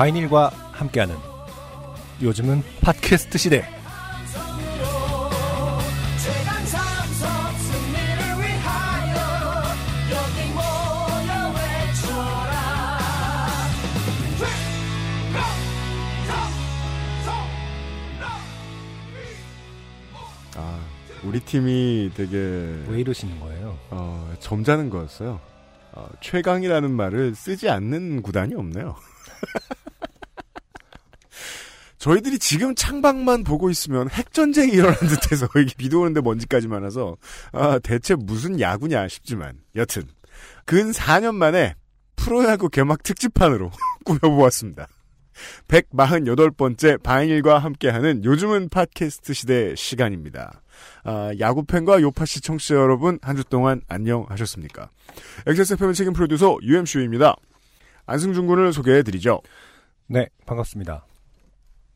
바이닐과 함께하는 요즘은 팟캐스트 시대. 아, 우리 팀이 되게 왜 이러시는 거예요? 어, 점잖은 거였어요. 어, 최강이라는 말을 쓰지 않는 구단이 없네요. 저희들이 지금 창밖만 보고 있으면 핵전쟁이 일어난 듯해서 이게 비도 오는데 먼지까지 많아서 아, 대체 무슨 야구냐 싶지만 여튼 근 4년 만에 프로야구 개막 특집판으로 꾸며보았습니다. 148번째 바인일과 함께하는 요즘은 팟캐스트 시대 시간입니다. 아, 야구팬과 요파시 청취자 여러분 한 주 동안 안녕하셨습니까? XSFM 책임 프로듀서 UMCU입니다. 안승준 군을 소개해드리죠. 네, 반갑습니다.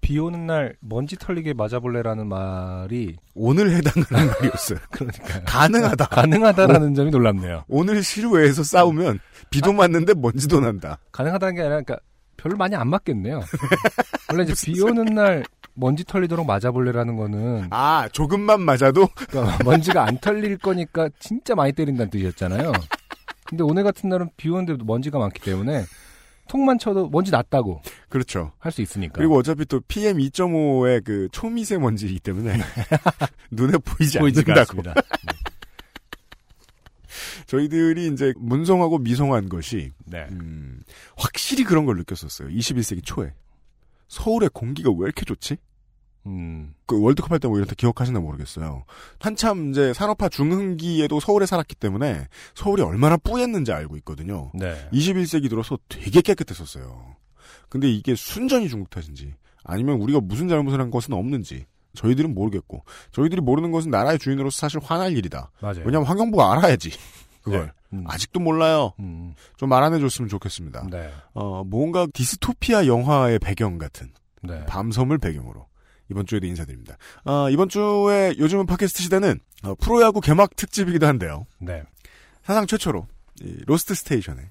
비 오는 날 먼지 털리게 맞아볼래라는 말이 오늘 해당하는 말이었어요. 그러니까요. 가능하다. 가능하다라는 점이 놀랍네요. 오늘 실외에서 싸우면 비도 맞는데 먼지도 난다. 가능하다는 게 아니라 그러니까 별로 많이 안 맞겠네요. 원래 이제 비 오는 날 먼지 털리도록 맞아볼래라는 거는 아, 조금만 맞아도 그러니까 먼지가 안 털릴 거니까 진짜 많이 때린다는 뜻이었잖아요. 근데 오늘 같은 날은 비 오는데 먼지가 많기 때문에 통만 쳐도 먼지 났다고 그렇죠. 할 수 있으니까. 그리고 어차피 또 PM 2.5의 그 초미세먼지이기 때문에 눈에 보이지 않는다고. 저희들이 이제 문성하고 미성한 것이 네. 음, 확실히 그런 걸 느꼈었어요. 21세기 초에 서울의 공기가 왜 이렇게 좋지? 음, 그 월드컵 할 때 뭐 이런 데 기억하시나 모르겠어요. 한참 이제 산업화 중흥기에도 서울에 살았기 때문에 서울이 얼마나 뿌였는지 알고 있거든요. 네. 21세기 들어서 되게 깨끗했었어요. 근데 이게 순전히 중국 탓인지 아니면 우리가 무슨 잘못을 한 것은 없는지 저희들은 모르겠고 저희들이 모르는 것은 나라의 주인으로서 사실 화날 일이다. 맞아요. 왜냐하면 환경부가 알아야지 그걸 네. 음. 아직도 몰라요. 음, 좀 말안해줬으면 좋겠습니다. 네. 어 뭔가 디스토피아 영화의 배경 같은 네. 밤섬을 배경으로 이번 주에도 인사드립니다. 어, 이번 주에 요즘은 팟캐스트 시대는 어, 프로야구 개막 특집이기도 한데요. 네. 사상 최초로 이 Lost Station에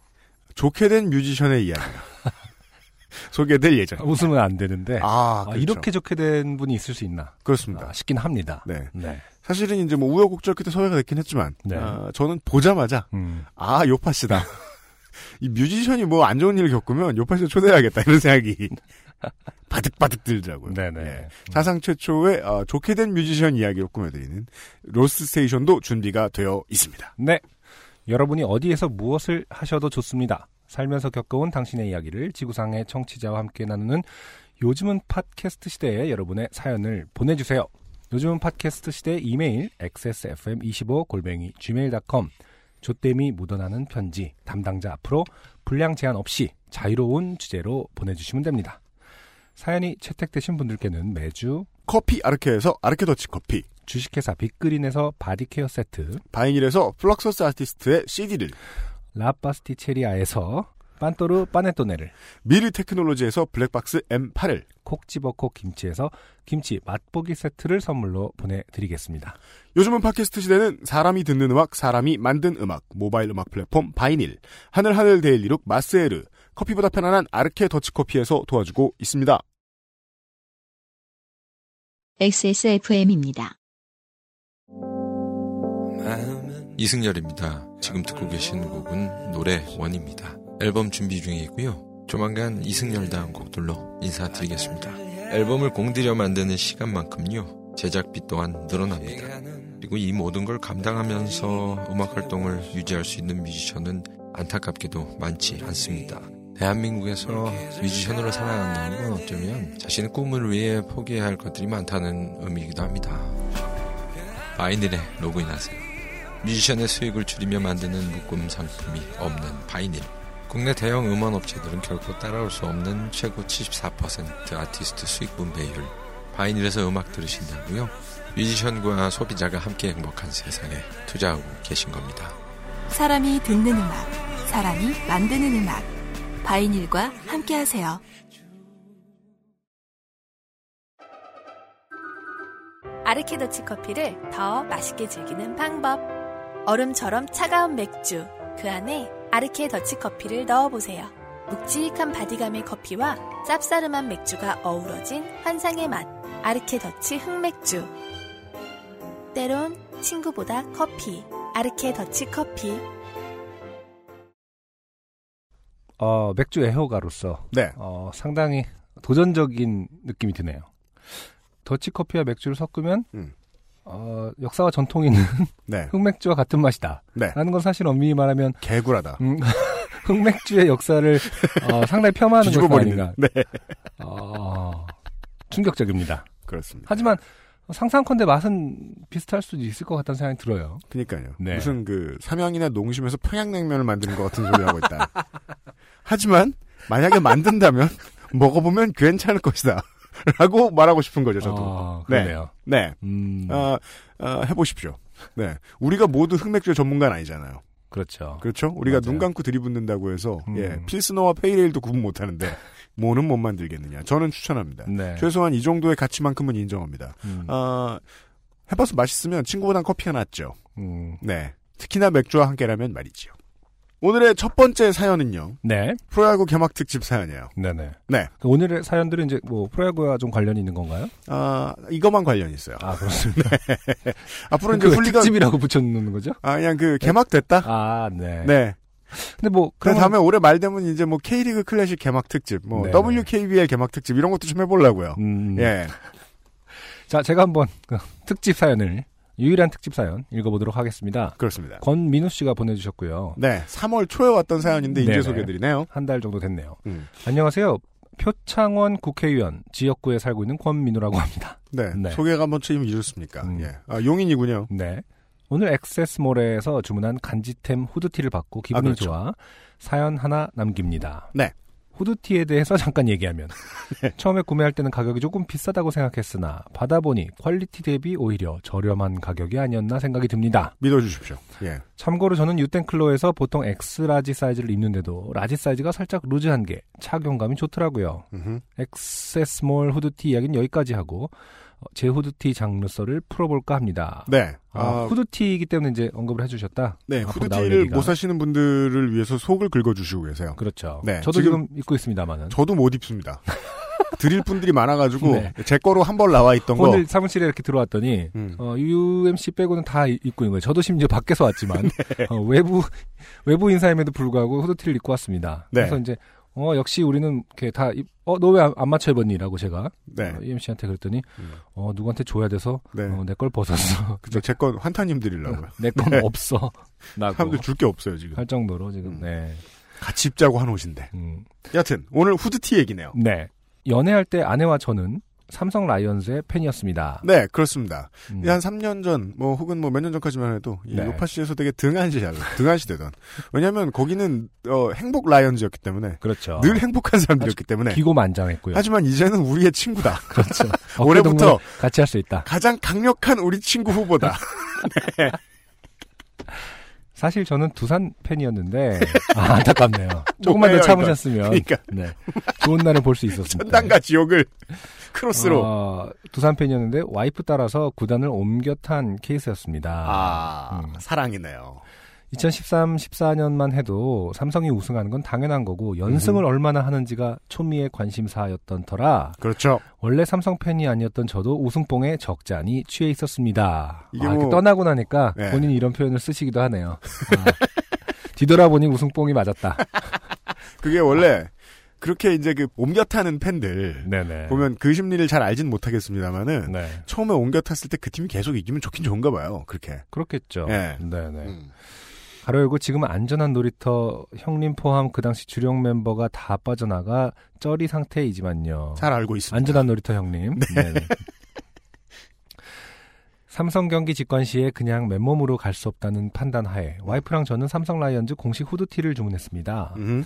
좋게 된 뮤지션의 이야기가 소개될 예정. 웃으면 안 되는데 아, 아, 그렇죠. 이렇게 좋게 된 분이 있을 수 있나 그렇습니다. 아, 싶긴 합니다. 네. 네. 사실은 이제 뭐 우여곡절 끝에 섭외가 됐긴 했지만 네. 아, 저는 보자마자 음, 아 요파 씨다. 이 뮤지션이 뭐 안 좋은 일을 겪으면 요파 씨를 초대해야겠다 이런 생각이 바득바득 들더라고요. 네네. 예. 사상 최초의 어, 좋게 된 뮤지션 이야기로 꾸며드리는 Lost Station도 준비가 되어 있습니다. 네. 여러분이 어디에서 무엇을 하셔도 좋습니다. 살면서 겪어온 당신의 이야기를 지구상의 청취자와 함께 나누는 요즘은 팟캐스트 시대에 여러분의 사연을 보내주세요. 요즘은 팟캐스트 시대 이메일 xsfm25 골뱅이 gmail.com 좆됨이 묻어나는 편지 담당자 앞으로 분량 제한 없이 자유로운 주제로 보내주시면 됩니다. 사연이 채택되신 분들께는 매주 커피 아르케에서 아르케 더치 커피, 주식회사 빅그린에서 바디케어 세트. 바이닐에서 플럭서스 아티스트의 CD를, 라파스티 체리아에서 빤또르 빠네토네를. 미르 테크놀로지에서 블랙박스 M8을, 콕 집어 콕 김치에서 김치 맛보기 세트를 선물로 보내드리겠습니다. 요즘은 팟캐스트 시대는 사람이 듣는 음악, 사람이 만든 음악, 모바일 음악 플랫폼 바이닐, 하늘하늘 데일리룩 마스에르, 커피보다 편안한 아르케 더치커피에서 도와주고 있습니다. XSFM입니다. 이승열입니다. 지금 듣고 계신 곡은 노래 원입니다. 앨범 준비 중이고요. 조만간 이승열다운 곡들로 인사드리겠습니다. 앨범을 공들여 만드는 시간만큼요. 제작비 또한 늘어납니다. 그리고 이 모든 걸 감당하면서 음악 활동을 유지할 수 있는 뮤지션은 안타깝게도 많지 않습니다. 대한민국에서 뮤지션으로 살아간다는 건 어쩌면 자신의 꿈을 위해 포기해야 할 것들이 많다는 의미이기도 합니다. 바이닐에 로그인하세요. 뮤지션의 수익을 줄이며 만드는 묶음 상품이 없는 바이닐. 국내 대형 음원 업체들은 결코 따라올 수 없는 최고 74% 아티스트 수익 분배율. 바이닐에서 음악 들으신다고요? 뮤지션과 소비자가 함께 행복한 세상에 투자하고 계신 겁니다. 사람이 듣는 음악, 사람이 만드는 음악. 바이닐과 함께하세요. 아르케더치 커피를 더 맛있게 즐기는 방법. 얼음처럼 차가운 맥주, 그 안에 아르케 더치 커피를 넣어보세요. 묵직한 바디감의 커피와 쌉싸름한 맥주가 어우러진 환상의 맛. 아르케 더치 흑맥주. 때론 친구보다 커피. 아르케 더치 커피. 어, 맥주 애호가로서 네. 어, 상당히 도전적인 느낌이 드네요. 더치커피와 맥주를 섞으면 음. 어, 역사와 전통이 있는 네. 흑맥주와 같은 맛이다. 네. 라는 건 사실 엄밀히 말하면 개구라다. 음, 흑맥주의 역사를 어, 상당히 폄하하는 뒤집어 아닌가. 네. 어, 충격적입니다. 그렇습니다. 하지만 상상컨대 맛은 비슷할 수도 있을 것 같다는 생각이 들어요. 그니까요. 네. 무슨 그 삼양이나 농심에서 평양냉면을 만드는 것 같은 소리 하고 있다. 하지만 만약에 만든다면 먹어보면 괜찮을 것이다. 라고 말하고 싶은 거죠, 저도. 어, 그러네요. 네. 음, 아, 아, 해보십시오. 네. 우리가 모두 흑맥주 전문가는 아니잖아요. 그렇죠. 그렇죠? 우리가 맞아요. 눈 감고 들이붓는다고 해서, 음. 예, 필스너와 페이레일도 구분 못하는데, 뭐는 못 만들겠느냐. 저는 추천합니다. 네. 최소한 이 정도의 가치만큼은 인정합니다. 음, 아, 해봐서 맛있으면 친구보단 커피가 낫죠. 음, 네. 특히나 맥주와 함께라면 말이지요. 오늘의 첫 번째 사연은요. 네. 프로야구 개막 특집 사연이에요. 네네. 네. 그 오늘의 사연들은 이제 뭐 프로야구와 좀 관련이 있는 건가요? 아, 이것만 관련 있어요. 아 그렇습니다. 앞으로 이제 그 훌리가 특집이라고 붙여놓는 거죠? 아, 그냥 그 개막됐다? 아 네. 네. 근데 뭐그 그러면 다음에 올해 말 되면 이제 뭐 K리그 클래식 개막 특집, 뭐 네네. WKBL 개막 특집 이런 것도 좀 해보려고요. 음, 예. 자 제가 한번 그 특집 사연을 유일한 특집 사연 읽어보도록 하겠습니다. 그렇습니다. 권민우 씨가 보내주셨고요. 네. 3월 초에 왔던 사연인데 이제. 소개해드리네요. 한 달 정도 됐네요. 음. 안녕하세요. 표창원 국회의원 지역구에 살고 있는 권민우라고 합니다. 네. 네. 소개가 한번 처음 이렇습니까? 음. 예. 아, 용인이군요. 네. 오늘 액세스몰에서 주문한 간지템 후드티를 받고 기분이 아, 그렇죠. 좋아 사연 하나 남깁니다. 네. 후드티에 대해서 잠깐 얘기하면 처음에 구매할 때는 가격이 조금 비싸다고 생각했으나 받아보니 quality 대비 오히려 저렴한 가격이 아니었나 생각이 듭니다. 믿어주십시오. 예. 참고로 저는 유니클로에서 보통 X large 사이즈를 입는데도 large 사이즈가 살짝 루즈한 게 착용감이 좋더라고요. 음흠. 액세스몰 후드티 이야기는 여기까지 하고 어, 제 후드티 장르서를 풀어볼까 합니다. 네. 아, 아, 후드티이기 때문에 이제 언급을 해주셨다. 네. 나올 후드티를. 못 사시는 분들을 위해서 속을 긁어주시고 계세요. 그렇죠. 네, 저도 지금- 지금, 입고 있습니다만은. 저도 못 입습니다. 드릴 분들이 많아가지고 네. 제 거로 한 벌 나와 있던 거. 오늘 사무실에 이렇게 들어왔더니 음. 어, UMC 빼고는 다 이- 입고 있는 거예요. 저도 심지어 밖에서 왔지만 네. 어, 외부 외부 인사임에도 불구하고 후드티를 입고 왔습니다. 네. 그래서 이제 어 역시 우리는 이렇게 다 어 너 왜 안 맞춰 입었니라고 제가 네. 어, UMC한테 그랬더니 음. 어 누구한테 줘야 돼서 네. 어, 내걸 벗었어. 그죠. 제건 환타님 드리려고요. 내건 네. 없어. 라고 사람들 줄 게 없어요, 지금. 할 정도로 지금 음. 네. 같이 입자고 한 옷인데. 음, 여튼, 오늘 후드티 얘기네요. 네. 연애할 때 아내와 저는 삼성 라이언즈의 팬이었습니다. 네, 그렇습니다. 음. 한 3년 전, 뭐, 혹은 뭐 몇 년 전까지만 해도, 이 네. 요파시에서 되게 등한시, 등한시 되던. 왜냐면 거기는, 어, 행복 라이언즈였기 때문에, 그렇죠. 늘 행복한 사람들이었기 때문에. 기고만장했고요. 하지만 이제는 우리의 친구다. 그렇죠. 올해부터 같이 할 수 있다. 가장 강력한 우리 친구 후보다. 사실 저는 두산 팬이었는데 아, 안타깝네요. 조금만 더 참으셨으면 그러니까. 네. 좋은 날을 볼 수 있었습니다. 천당과 지옥을 크로스로. 어, 두산 팬이었는데 와이프 따라서 구단을 옮겨 탄 케이스였습니다. 아, 음. 사랑이네요. 2013, 14년만 해도 삼성이 우승하는 건 당연한 거고 연승을 얼마나 하는지가 초미의 관심사였던 터라 그렇죠. 원래 삼성 팬이 아니었던 저도 우승뽕에 적잖이 취해 있었습니다. 이게 아, 뭐- 떠나고 나니까 네. 본인이 이런 표현을 쓰시기도 하네요. 아, 뒤돌아보니 우승뽕이 맞았다. 그게 원래, 그렇게 이제 그 옮겨 타는 팬들. 네네. 보면 그 심리를 잘 알진 못하겠습니다만은, 네. 처음에 옮겨 탔을 때 그 팀이 계속 이기면 좋긴 좋은가 봐요. 그렇게. 그렇겠죠. 예. 네네. 음. 가로 열고 지금은 안전한 놀이터 형님 포함 그 당시 주력 멤버가 다 빠져나가 쩌리 상태이지만요. 잘 알고 있습니다. 안전한 놀이터 형님. 네. 삼성 경기 직관 시에 그냥 맨몸으로 갈 수 없다는 판단 하에 와이프랑 저는 삼성 라이언즈 공식 후드티를 주문했습니다. 음.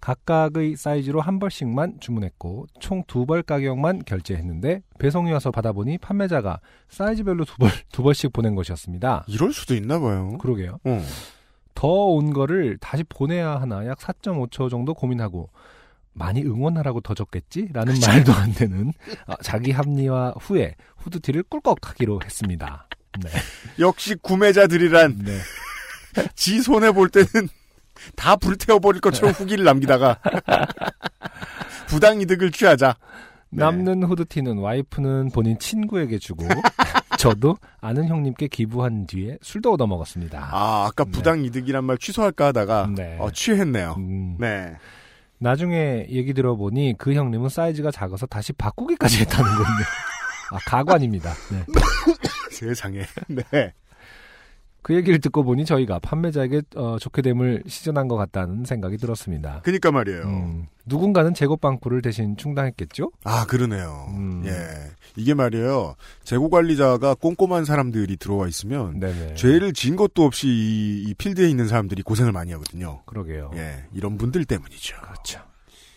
각각의 사이즈로 한 벌씩만 주문했고 총 두 벌 가격만 결제했는데 배송이 와서 받아보니 판매자가 사이즈별로 두 벌 두 벌씩 보낸 것이었습니다. 이럴 수도 있나 봐요. 그러게요. 어. 더온 거를 다시 보내야 하나 약 4.5초 정도 고민하고 많이 응원하라고 더 줬겠지? 라는 말도 안 되는 아, 자기 합리화 후에 후드티를 꿀꺽 하기로 했습니다. 네. 역시 구매자들이란 네. 지 손해 볼 때는 다 불태워버릴 것처럼 후기를 남기다가 부당 이득을 취하자. 네. 남는 후드티는 와이프는 본인 친구에게 주고 저도 아는 형님께 기부한 뒤에 술도 얻어 먹었습니다. 아 아까 네. 부당 이득이란 말 취소할까 하다가 네. 어, 취했네요. 음, 네. 나중에 얘기 들어보니 그 형님은 사이즈가 작아서 다시 바꾸기까지 했다는군요. 아, 가관입니다. 네. 세상에. 네. 그 얘기를 듣고 보니 저희가 판매자에게 어, 좋게 됨을 시전한 것 같다는 생각이 들었습니다. 그니까 말이에요. 음, 누군가는 재고 빵꾸를 대신 충당했겠죠? 아 그러네요. 음. 예. 이게 말이에요. 재고 관리자가 꼼꼼한 사람들이 들어와 있으면 네네. 죄를 진 것도 없이 이, 이 필드에 있는 사람들이 고생을 많이 하거든요. 그러게요. 예. 이런 분들 때문이죠. 그렇죠.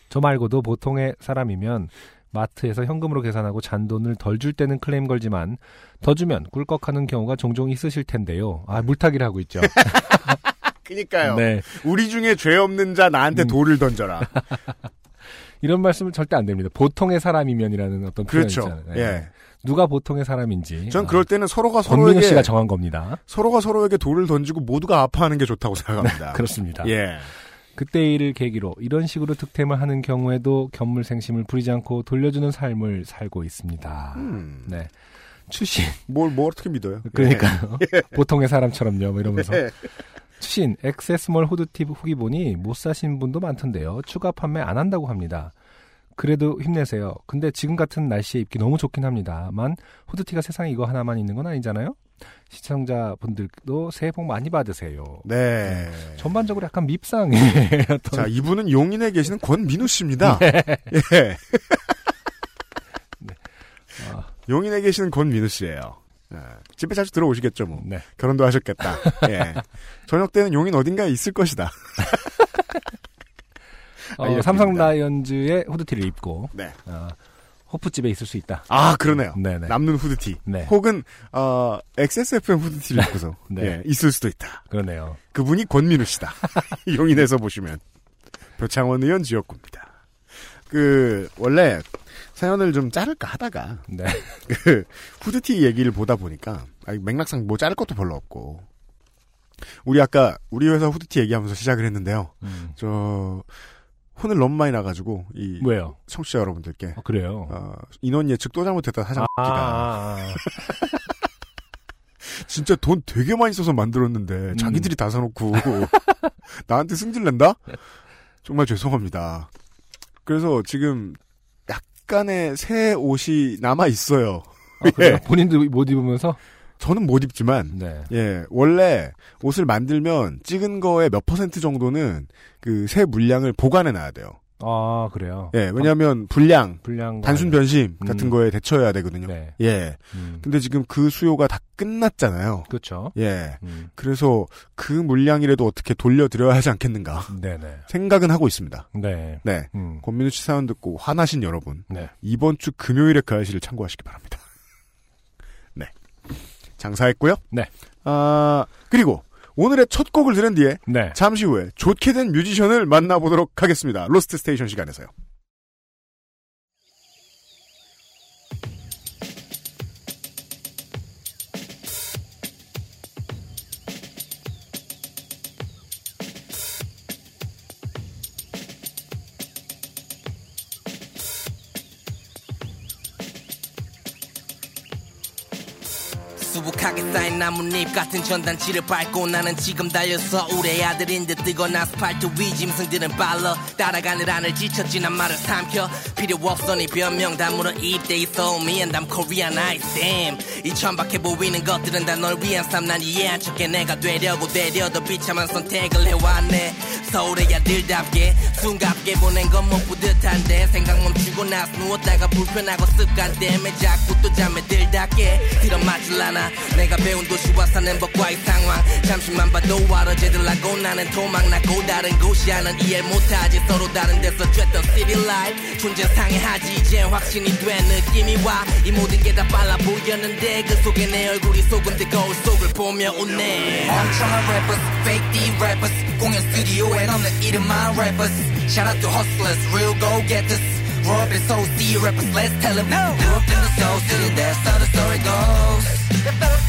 저 말고도 보통의 사람이면 마트에서 현금으로 계산하고 잔돈을 덜 줄 때는 클레임 걸지만 더 주면 꿀꺽하는 경우가 종종 있으실 텐데요. 아 물타기를 하고 있죠. 그니까요. 네, 우리 중에 죄 없는 자 나한테 음. 돌을 던져라. 이런 말씀을 절대 안 됩니다. 보통의 사람이면이라는 어떤 그렇죠. 있잖아요. 네. 예. 누가 보통의 사람인지. 전 아, 그럴 때는 서로가 서로에게 씨가 정한 겁니다. 서로가 서로에게 돌을 던지고 모두가 아파하는 게 좋다고 생각합니다. 그렇습니다. 예. 그때 일을 계기로 이런 식으로 득템을 하는 경우에도 견물생심을 부리지 않고 돌려주는 삶을 살고 있습니다. 음. 네. 추신. 뭘, 뭐 어떻게 믿어요? 그러니까요. 보통의 사람처럼요. 뭐 이러면서. 예. 추신, 액세스몰 후드티 후기 보니 못 사신 분도 많던데요. 추가 판매 안 한다고 합니다. 그래도 힘내세요. 근데 지금 같은 날씨에 입기 너무 좋긴 합니다만 후드티가 세상에 이거 하나만 있는 건 아니잖아요. 시청자분들도 새해 복 많이 받으세요. 네. 전반적으로 약간 밉상의 어떤 자, 이분은 용인에 계시는 권민우 씨입니다. 네. 예. 아, 용인에 계시는 권민우 씨예요. 예. 집에 자주 들어오시겠죠, 뭐. 네. 결혼도 하셨겠다. 예. 저녁 때는 용인 어딘가에 있을 것이다. 어. 삼성 라이언즈의 후드티를 입고 네. 어, 호프집에 있을 수 있다. 아, 그러네요. 네네. 남는 후드티. 네. 혹은, 어, XSFM 후드티를 입고서. 네. 예, 있을 수도 있다. 그러네요. 그분이 권민우 씨다. 용인에서 보시면. 표창원 의원 지역구입니다. 그, 원래, 사연을 좀 자를까 하다가, 네. 그, 후드티 얘기를 보다 보니까, 아니, 맥락상 뭐 자를 것도 별로 없고, 우리 아까, 우리 회사 후드티 얘기하면서 시작을 했는데요. 음. 저, 혼을 너무 많이 나가지고, 이, 왜요? 청취자 여러분들께, 어, 그래요. 어, 인원 예측 또 잘못했다 사장 아, 기가 아, 아. 진짜 돈 되게 많이 써서 만들었는데 음. 자기들이 다 사놓고 나한테 승질낸다? 정말 죄송합니다. 그래서 지금 약간의 새 옷이 남아 있어요. 아? 예. 본인도 못 입으면서? 저는 못 입지만 네. 예 원래 옷을 만들면 찍은 거의 몇 퍼센트 정도는 그 새 물량을 보관해 놔야 돼요. 아, 그래요. 예 왜냐하면 불량, 불량. 단순 변심 같은 음. 거에 대처해야 되거든요. 네. 예 음. 근데 지금 그 수요가 다 끝났잖아요. 그렇죠. 예 음. 그래서 그 물량이라도 어떻게 돌려드려야 하지 않겠는가 네네. 생각은 하고 있습니다. 네. 네. 음. 권민우 씨 사연 듣고 화나신 여러분 네. 이번 주 금요일에 그알싫을 참고하시기 바랍니다. 네. 장사했고요. 네. 아 그리고 오늘의 첫 곡을 들은 뒤에 네. 잠시 후에 좋게 된 뮤지션을 만나보도록 하겠습니다. 로스트 스테이션 시간에서요. 나뭇잎 같은 전단지를 밟고 나는 지금 달려서 우리 아들인 듯 뜨거운 아스팔트 위 짐승들은 빨라. 따라가는 안을 지쳤지 난 말을 삼켜. 필요 없어 네 변명 다 물어 입대 있어. Me and I'm Korean I damn 이 천박해 보이는 것들은 다 널 위한 삶 난 이해한 척해 내가 되려고 되려도 비참한 선택을 해왔네. 서울의 아들답게 숨갑게 보낸 건 못 뿌듯한데 생각 멈추고 나서 누웠다가 불편하고 습관 때문에 자꾸 또 잠에 들답게 들어맞질 않아 내가 배운 도시와 사는 법과의 상황 잠시만 봐도 알아 제들라고 나는 도망나고 다른 곳이 아는 이해 못하지 서로 다른 데서 쬐던 city life 존재 상해하지 이제 확신이 된 느낌이 와 이 모든 게 다 빨라 보였는데 그 속에 내 얼굴이 속은데 거울 속을 보며 웃네 멍청한 rappers fake D rappers 공연 스튜디오에 없는 이름만 rappers shout out to hustlers real go getters up in Soul City rappers, let's tell them no. Grew up in the Soul City, that's how the story goes.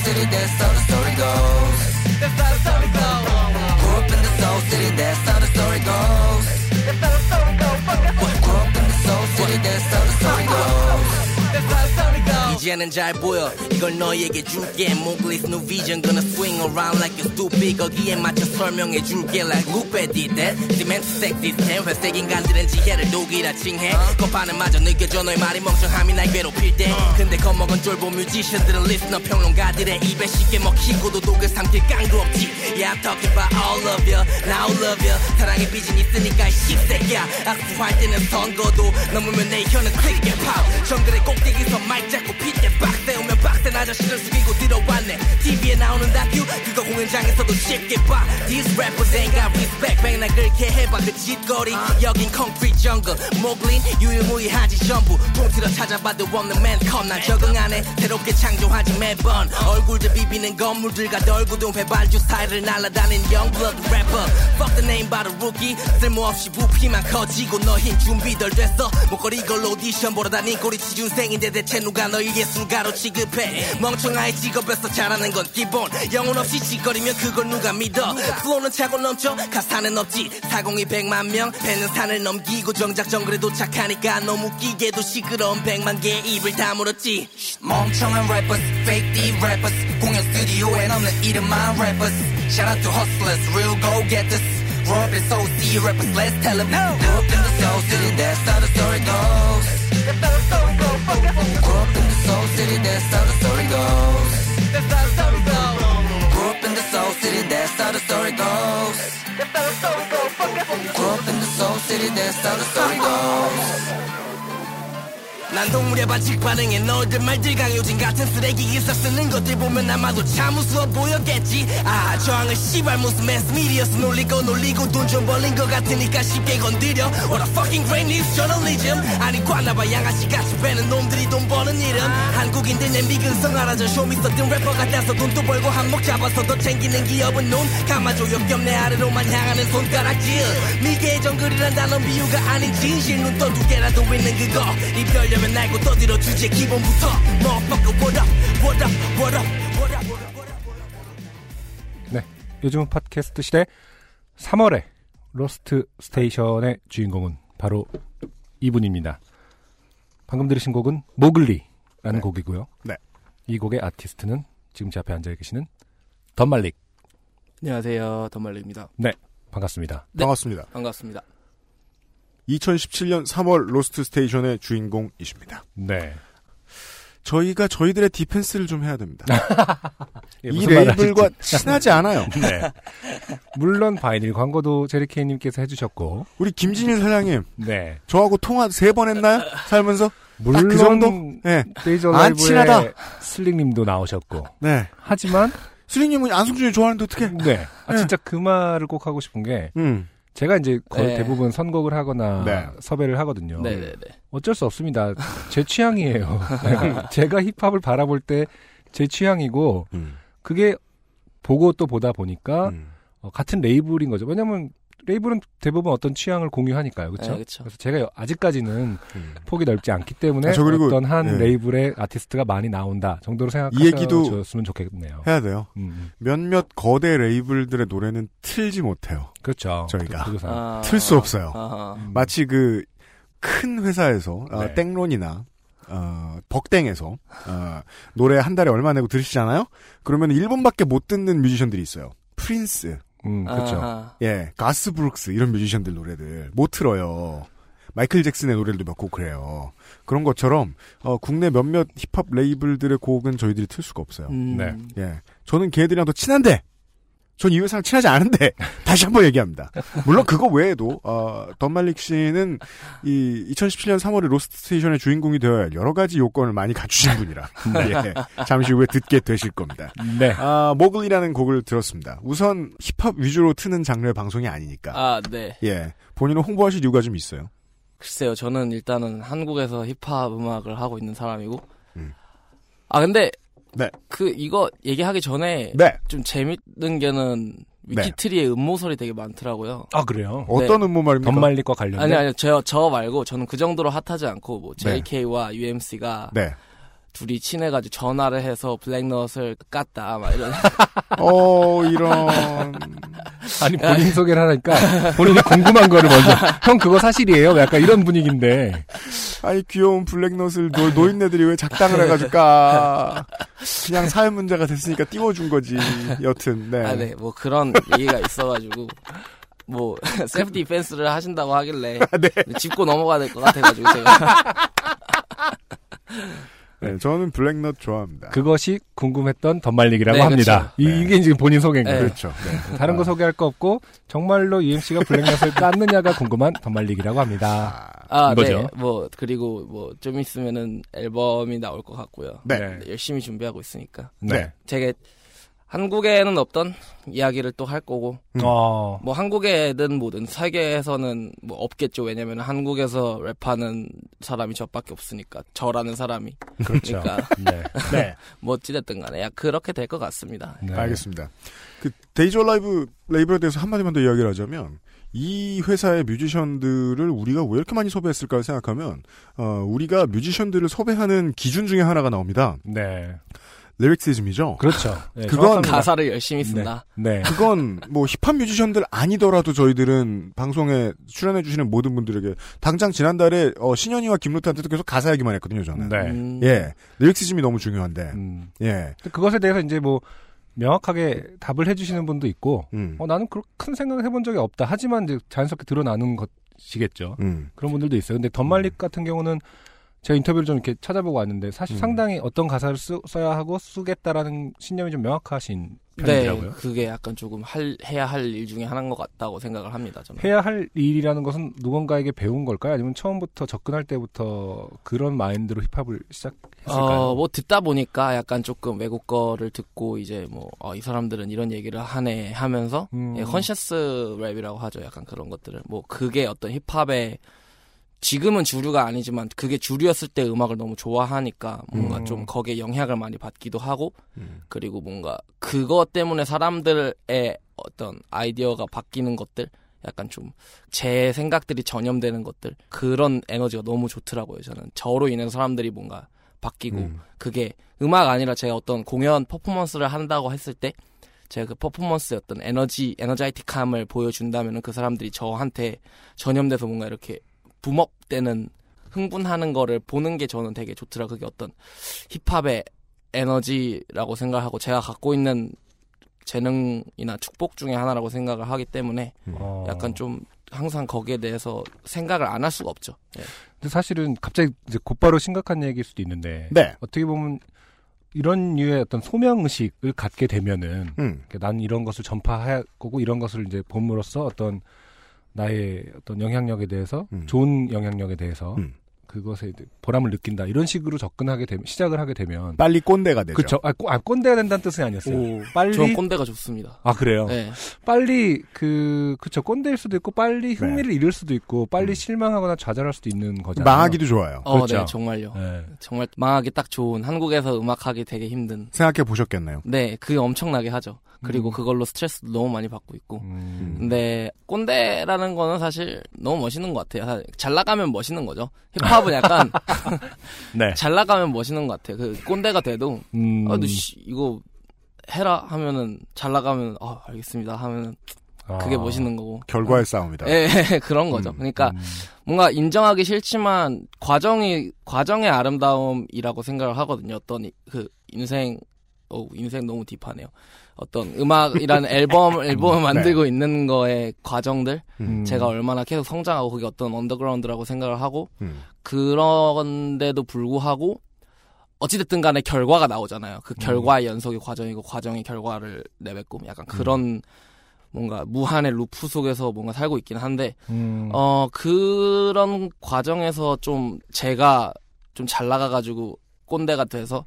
Grew up in the Soul City, that's how the story goes. Grew up in the Soul City, that's how 이제는 잘 보여. 이걸 너에게 줄게. Mowgli's new vision gonna swing around like you stupid 거기에 맞춰 설명해 줄게. Like Lupe did that Cement sex system 회색 인간들은 지혜를 독이라 칭해? 거파는 마저 느껴져 너의 말이 멍청함이 날 괴롭힐 때. 근데 겁먹은 쫄보 뮤지션들은 리스너 평론가들의 입에 쉽게 먹히고도 독을 삼킬 깡도 없지. Yeah I'm talking about all of you Now love you 사랑의 빚은 있으니까 이 씹새끼야. 악수할 때는 선거도 넘으면 내 혀는 클릭에 팝 정글의 꼭대기서 마이크 잡고 핏 대빡 세우면 빡센 아저씨를 숙이고 들어왔네. TV에 나오는 다큐. 그거 공연장에서도 쉽게 봐. These rappers ain't got respect. 백날 그렇게 해봐. 그 짓거리. 여긴 콘크리트 정글 모글린 유일무이하지 전부. 통틀어 찾아봐도 없는 맨컴 난 적응 안해. 새롭게 창조하지 매번. 얼굴들 비비는 건물들과 널구동 회발주 사이를 날아다닌 youngblood rapper. Fuck the name the rookie. 쓸모없이 부피만 커지고 너힘 준비 덜 됐어. 목걸이 걸로 오디션 보러 다닌 꼬리치 준생인데 대체 누가 널 예술가로 취급해 멍청아의 직업에서 잘하는 건 기본 영혼 없이 짓거리면 그걸 누가 믿어 플로는 차고 넘쳐 가사는 없지 사공이 백만 명 배는 산을 넘기고 정작 정글에 도착하니까 너무 웃기게도 시끄러운 백만 개의 입을 다물었지 멍청한 rappers fake D rappers 공연 스튜디오에 없는 이름만 rappers shout out to hustlers real go getters up in Soul City rappers, let's tell them no. Grew up in the Soul City, that's how the story goes. Grew up in the Soul City, that's how the story goes. Grew up in the Soul City, that's how the story goes. Grew up in the Soul City, that's how the story goes. 난 동물의 반칙 반응에 너희들 말들 강요진 같은 쓰레기 기사 쓰는 것들 보면 아마도 참 우스워 보였겠지. 아 저항을 씨발 무슨 매스미디어스 놀리고 놀리고 돈 좀 벌린 것 같으니까 쉽게 건드려. What a fucking great news journalism. 아니 관나봐 양아치 같이 배는 놈들이 돈 버는 이름. 한국인들 내 미근성 알아줘. 쇼미서 뜬 래퍼 같아서 돈도 벌고 한몫 잡아서 더 챙기는 기업은 눈 감아줘 역겹 내 아래로만 향하는 손가락질. 미개의 정글이란 단어 비유가 아닌 진실. 눈떠 두 개라도 있는 그거. 입결려 면 날고 떠들어 주제 기본부터 Motherfucker what up what up what up what up what up what up 네. 요즘은 팟캐스트 시대 3월에 로스트 스테이션의 주인공은 바로 이분입니다. 방금 들으신 곡은 모글리라는 네. 곡이고요. 네. 이 곡의 아티스트는 지금 제 앞에 앉아 계시는 던말릭. 안녕하세요. 던말릭입니다. 반갑습니다. 네. 반갑습니다. 반갑습니다. 2017년 3월 로스트 스테이션의 주인공이십니다. 네. 저희가 저희들의 defense를 좀 해야 됩니다. 예, 이 레이블과. 친하지 않아요. 네. 물론 바이닐 광고도 제리케이님께서 해주셨고, 우리 김진일 사장님, 네. 저하고 통화 세 번 했나요? 살면서? 물론 그 정도? 네. 데이저 안 친하다. 슬릭님도 나오셨고, 네. 하지만 슬릭님은 안승준이 좋아하는데 어떻게? 네. 아, 네. 진짜 그 말을 꼭 하고 싶은 게 음. 제가 이제 거의 네. 대부분 선곡을 하거나 네. 섭외를 하거든요. 네네네. 어쩔 수 없습니다. 제 취향이에요. 제가 힙합을 바라볼 때 제 취향이고 음. 그게 보고 또 보다 보니까 음. 어, 같은 레이블인 거죠. 왜냐면 레이블은 대부분 어떤 취향을 공유하니까요. 그렇죠? 네, 그쵸. 그래서 제가 아직까지는 음. 폭이 넓지 않기 때문에 아, 저 그리고, 어떤 한 예. 레이블의 아티스트가 많이 나온다 정도로 이 얘기도 생각하셨으면 좋겠네요. 해야 돼요. 음, 음. 몇몇 거대 레이블들의 노래는 틀지 못해요. 그렇죠. 저희가. 그. 아, 틀수 없어요. 아하. 음. 마치 그 큰 회사에서 아, 네. 땡론이나 어, 벅땡에서 어, 노래 한 달에 얼마 내고 들으시잖아요. 그러면 1분밖에 못 듣는 뮤지션들이 있어요. 프린스, 음, 그렇죠. 아하. 예, 가스 브룩스 이런 뮤지션들 노래들 못 틀어요. 마이클 잭슨의 노래들도 몇 곡 그래요. 그런 것처럼 어, 국내 몇몇 힙합 레이블들의 곡은 저희들이 틀 수가 없어요. 음. 네. 예, 저는 걔들이랑 더 친한데 전 이 회사랑 친하지 않은데 다시 한번 얘기합니다. 물론 그거 외에도 어, 던말릭 씨는 이 2017년 3월에 로스트 스테이션의 주인공이 되어야 할 여러 가지 요건을 많이 갖추신 분이라 예, 잠시 후에 듣게 되실 겁니다. 네. 아, 모글이라는 곡을 들었습니다. 우선 힙합 위주로 트는 장르의 방송이 아니니까. 아, 네. 예. 본인은 홍보하실 이유가 좀 있어요. 글쎄요, 저는 일단은 한국에서 힙합 음악을 하고 있는 사람이고. 음. 아, 근데. 네. 그, 이거 얘기하기 전에. 네. 좀 재밌는 게는 위키트리의 음모설이 되게 많더라고요. 아, 그래요? 어떤 음모 말입니까? 덧말릭과 관련된? 아니, 아니, 저, 저 말고 저는 그 정도로 핫하지 않고, 뭐, JK와 UMC가 네. 둘이 친해가지고 전화를 해서 블랙넛을 깠다, 막 이런. 어, 이런. 아니, 본인 소개를 하니까 본인이 궁금한 거를 먼저. 형, 그거 사실이에요? 약간 이런 분위기인데. 아니, 귀여운 블랙넛을 노, 노인네들이 왜 작당을 해가지고 까. 그냥 사회 문제가 됐으니까 띄워준 거지. 여튼, 네. 아, 네, 뭐 그런 얘기가 있어가지고. 뭐, self defense를 하신다고 하길래. 네. 짚고 넘어가야 될 것 같아가지고, 제가. 네, 저는 블랙넛 좋아합니다. 그것이 궁금했던 덧말릭이라고 네, 합니다. 그렇죠. 이, 네. 이게 지금 본인 소개인 거예요. 네. 그렇죠. 네. 다른 거 소개할 거 없고 정말로 UMC가 블랙넛을 깠느냐가 궁금한 덧말릭이라고 합니다. 아, 이거죠. 네. 뭐, 그리고 뭐, 좀 있으면은 앨범이 나올 것 같고요. 네. 네, 열심히 준비하고 있으니까. 네. 제가 한국에는 없던 이야기를 또 할 거고, 음. 어, 뭐 한국에든 뭐든 세계에서는 뭐 없겠죠. 왜냐면 한국에서 랩하는 사람이 저밖에 없으니까. 저라는 사람이. 그렇죠. 그러니까 네. 네. 뭐 어찌됐든 간에 야, 그렇게 될 것 같습니다. 네. 알겠습니다. 그 데이즈 얼라이브 레이블에 대해서 한마디만 더 이야기를 하자면 이 회사의 뮤지션들을 우리가 왜 이렇게 많이 섭외했을까 생각하면 어, 우리가 뮤지션들을 섭외하는 기준 중에 하나가 나옵니다. 네. lyricism이죠. 그렇죠. 네, 그건 정확합니다. 가사를 열심히 쓴다. 네. 그건 뭐 힙합 뮤지션들 아니더라도 저희들은 방송에 출연해 주시는 모든 분들에게 당장 지난달에 어, 신현희와 김루트한테도 계속 가사 얘기만 했거든요, 저는. 네. 음, 예. lyricism이 너무 중요한데. 음. 예. 그것에 대해서 이제 뭐 명확하게 답을 해주시는 분도 있고, 음. 어, 나는 그렇게 큰 생각을 해본 적이 없다. 하지만 이제 자연스럽게 드러나는 것이겠죠. 음. 그런 분들도 있어요. 근데 던말릭 같은 경우는 제가 인터뷰를 좀 이렇게 찾아보고 왔는데 사실 음. 상당히 어떤 가사를 쓰, 써야 하고 쓰겠다라는 신념이 좀 명확하신 네, 편이더라고요. 그게 약간 조금 할, 해야 할 일 중에 하나인 것 같다고 생각을 합니다. 저는. 해야 할 일이라는 것은 누군가에게 배운 걸까요? 아니면 처음부터 접근할 때부터 그런 마인드로 힙합을 시작했을까요? 어, 뭐 듣다 보니까 약간 조금 외국 거를 듣고 이제 뭐, 어, 이 사람들은 이런 얘기를 하네 하면서 음. 예, conscious 랩이라고 하죠. 약간 그런 것들을. 뭐 그게 어떤 힙합의 지금은 주류가 아니지만 그게 주류였을 때 음악을 너무 좋아하니까 뭔가 음. 좀 거기에 영향을 많이 받기도 하고 음. 그리고 뭔가 그것 때문에 사람들의 어떤 아이디어가 바뀌는 것들 약간 좀 제 생각들이 전염되는 것들 그런 에너지가 너무 좋더라고요 저는 저로 인해서 사람들이 뭔가 바뀌고 음. 그게 음악 아니라 제가 어떤 공연 퍼포먼스를 한다고 했을 때 제가 그 퍼포먼스의 어떤 에너지 에너자이틱함을 보여준다면은 그 사람들이 저한테 전염돼서 뭔가 이렇게 붐업되는 흥분하는 거를 보는 게 저는 되게 좋더라 그게 어떤 힙합의 에너지라고 생각하고 제가 갖고 있는 재능이나 축복 중에 하나라고 생각을 하기 때문에 어. 약간 좀 항상 거기에 대해서 생각을 안 할 수가 없죠. 예. 근데 사실은 갑자기 이제 곧바로 심각한 얘기일 수도 있는데 네. 어떻게 보면 이런 류의 어떤 소명 의식을 갖게 되면은 음. 난 이런 것을 전파할 거고 이런 것을 이제 봄으로써 어떤 나의 어떤 영향력에 대해서 음. 좋은 영향력에 대해서 음. 그것에 보람을 느낀다 이런 식으로 접근하게 되면 시작을 하게 되면 빨리 꼰대가 되죠. 그렇죠. 아, 꼰- 아, 꼰대가 된다는 뜻은 아니었어요. 오, 빨리 전 꼰대가 좋습니다. 아 그래요. 네. 빨리 그 그쵸 꼰대일 수도 있고 빨리 흥미를 잃을 수도 있고 빨리 음. 실망하거나 좌절할 수도 있는 거잖아요. 망하기도 좋아요. 어, 그렇죠. 네, 정말요. 네. 정말 망하기 딱 좋은 한국에서 음악하기 되게 힘든. 생각해 보셨겠네요. 네, 그게 엄청나게 하죠. 그리고 음. 그걸로 스트레스도 너무 많이 받고 있고. 음. 근데 꼰대라는 거는 사실 너무 멋있는 것 같아요. 잘 나가면 멋있는 거죠. 힙합은 약간 네. 잘 나가면 멋있는 것 같아요. 그 꼰대가 돼도 음. 아, 너 씨, 이거 해라 하면은 잘 나가면 아 알겠습니다 하면은 그게 아. 멋있는 거고. 결과의 싸움이다. 예, 그런 거죠. 음, 그러니까 음. 뭔가 인정하기 싫지만 과정이 과정의 아름다움이라고 생각을 하거든요. 어떤 이- 그 인생 어 인생 너무 deep하네요. 어떤 음악이라는 앨범 앨범을 네. 만들고 있는 거의 과정들 음. 제가 얼마나 계속 성장하고 그게 어떤 언더그라운드라고 생각을 하고 음. 그런데도 불구하고 어찌됐든 간에 결과가 나오잖아요. 그 결과의 연속이 과정이고 과정이 결과를 내뱉고 약간 그런 뭔가 무한의 루프 속에서 뭔가 살고 있긴 한데 음. 어 그런 과정에서 좀 제가 좀 잘 나가가지고 꼰대가 돼서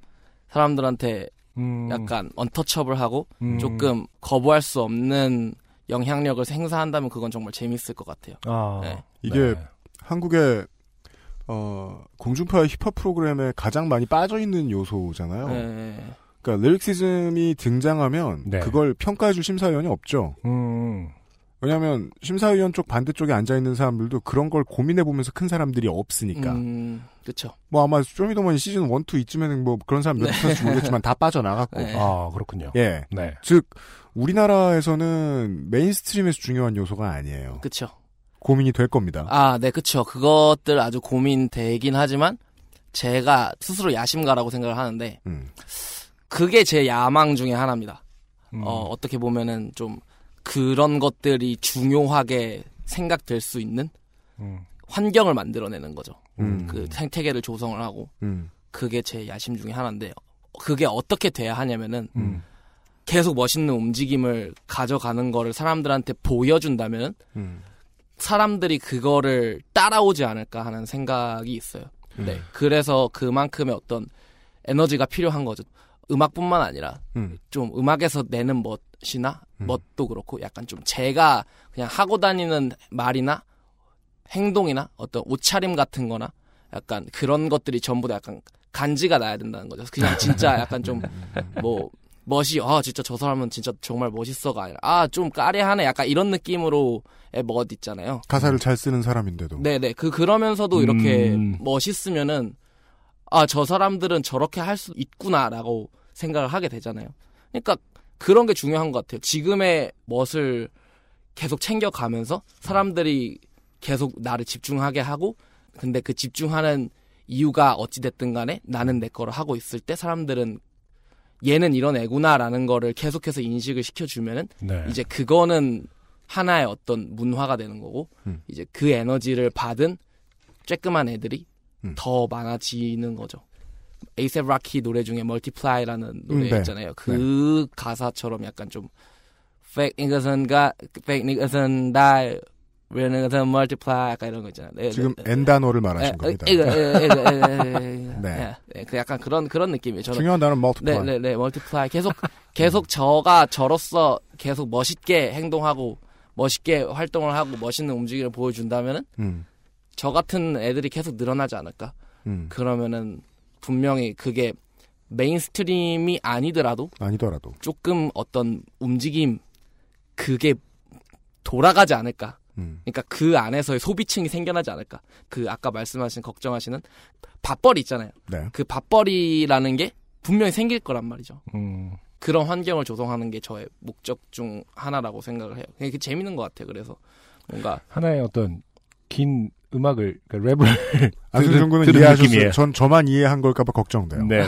사람들한테 음. 약간 언터처블하고 음. 조금 거부할 수 없는 영향력을 행사한다면 그건 정말 재밌을 것 같아요. 아, 네. 이게 네. 한국의 어, 공중파 힙합 프로그램에 가장 많이 빠져 있는 요소잖아요. 네. 그러니까 lyricism이 등장하면 네. 그걸 평가해줄 심사위원이 없죠. 음. 왜냐하면 심사위원 쪽 반대쪽에 앉아 있는 사람들도 그런 걸 고민해 보면서 큰 사람들이 없으니까. 음, 그렇죠. 뭐 아마 쇼미더머니 시즌 1, 2 이쯤에는 뭐 그런 사람 몇 있을지 모르겠지만 다 빠져나갔고. 네. 아, 그렇군요. 예. 네. 즉 우리나라에서는 mainstream에서 중요한 요소가 아니에요. 그쵸. 고민이 될 겁니다. 아, 네, 그쵸. 그것들 아주 고민되긴 하지만 제가 스스로 야심가라고 생각을 하는데 음. 그게 제 야망 중에 하나입니다. 음. 어, 어떻게 보면은 좀 그런 것들이 중요하게 생각될 수 있는 음. 환경을 만들어내는 거죠. 음. 그 생태계를 조성을 하고 음. 그게 제 야심 중에 하나인데 그게 어떻게 돼야 하냐면은 음. 계속 멋있는 움직임을 가져가는 거를 사람들한테 보여준다면 음. 사람들이 그거를 따라오지 않을까 하는 생각이 있어요. 네. 그래서 그만큼의 어떤 에너지가 필요한 거죠. 음악뿐만 아니라 음. 좀 음악에서 내는 멋이나 음. 멋도 그렇고 약간 좀 제가 그냥 하고 다니는 말이나 행동이나 어떤 옷차림 같은 거나 약간 그런 것들이 전부 다 약간 간지가 나야 된다는 거죠. 그냥 진짜 약간 좀 뭐 멋이 아 진짜 저 사람은 진짜 정말 멋있어가 아니라 아 좀 까레하네 약간 이런 느낌으로의 멋 있잖아요. 가사를 잘 쓰는 사람인데도. 네네 그 그러면서도 이렇게 음. 멋있으면은 아 저 사람들은 저렇게 할 수 있구나라고 생각을 하게 되잖아요. 그러니까 그런 게 중요한 것 같아요. 지금의 멋을 계속 챙겨가면서 사람들이 계속 나를 집중하게 하고 근데 그 집중하는 이유가 어찌 됐든 간에 나는 내 거를 하고 있을 때 사람들은 얘는 이런 애구나라는 거를 계속해서 인식을 시켜주면은 네. 이제 그거는 하나의 어떤 문화가 되는 거고 음. 이제 그 에너지를 받은 쬐끄만 애들이 음. 더 많아지는 거죠. 에이셉 라키 노래 중에 Multiply라는 노래 음, 네. 있잖아요. 그 가사처럼 약간 좀 fake niggas and got fake niggas and die niggas and multiply 약간 이런 거 있잖아요. 네, 지금 네, 네. N 단어를 에, 말하신 에, 겁니다. 이거, 이거, 네. 네. 네, 그 약간 그런 그런 느낌이에요. 저는 중요한 단어는 multiply. 네, 네, 네, multiply. 계속, 계속 저가 저로서 계속 멋있게 행동하고, 멋있게 활동을 하고, 멋있는 움직임을 보여준다면은, 음. 저 같은 애들이 계속 늘어나지 않을까? 음. 그러면은, 분명히 그게 mainstream이 아니더라도, 아니더라도. 조금 어떤 움직임, 그게 돌아가지 않을까? 음. 그러니까 그 안에서의 소비층이 생겨나지 않을까? 그 아까 말씀하신 걱정하시는 밥벌이 있잖아요. 네. 그 밥벌이라는 게 분명히 생길 거란 말이죠. 음. 그런 환경을 조성하는 게 저의 목적 중 하나라고 생각을 해요. 그게 재밌는 것 같아요. 그래서 뭔가 하나의 어떤 긴 음악을 그러니까 랩을 안승준 군은 들은 이해하셨어요. 느낌이에요. 전 저만 이해한 걸까봐 걱정돼요. 네. 네.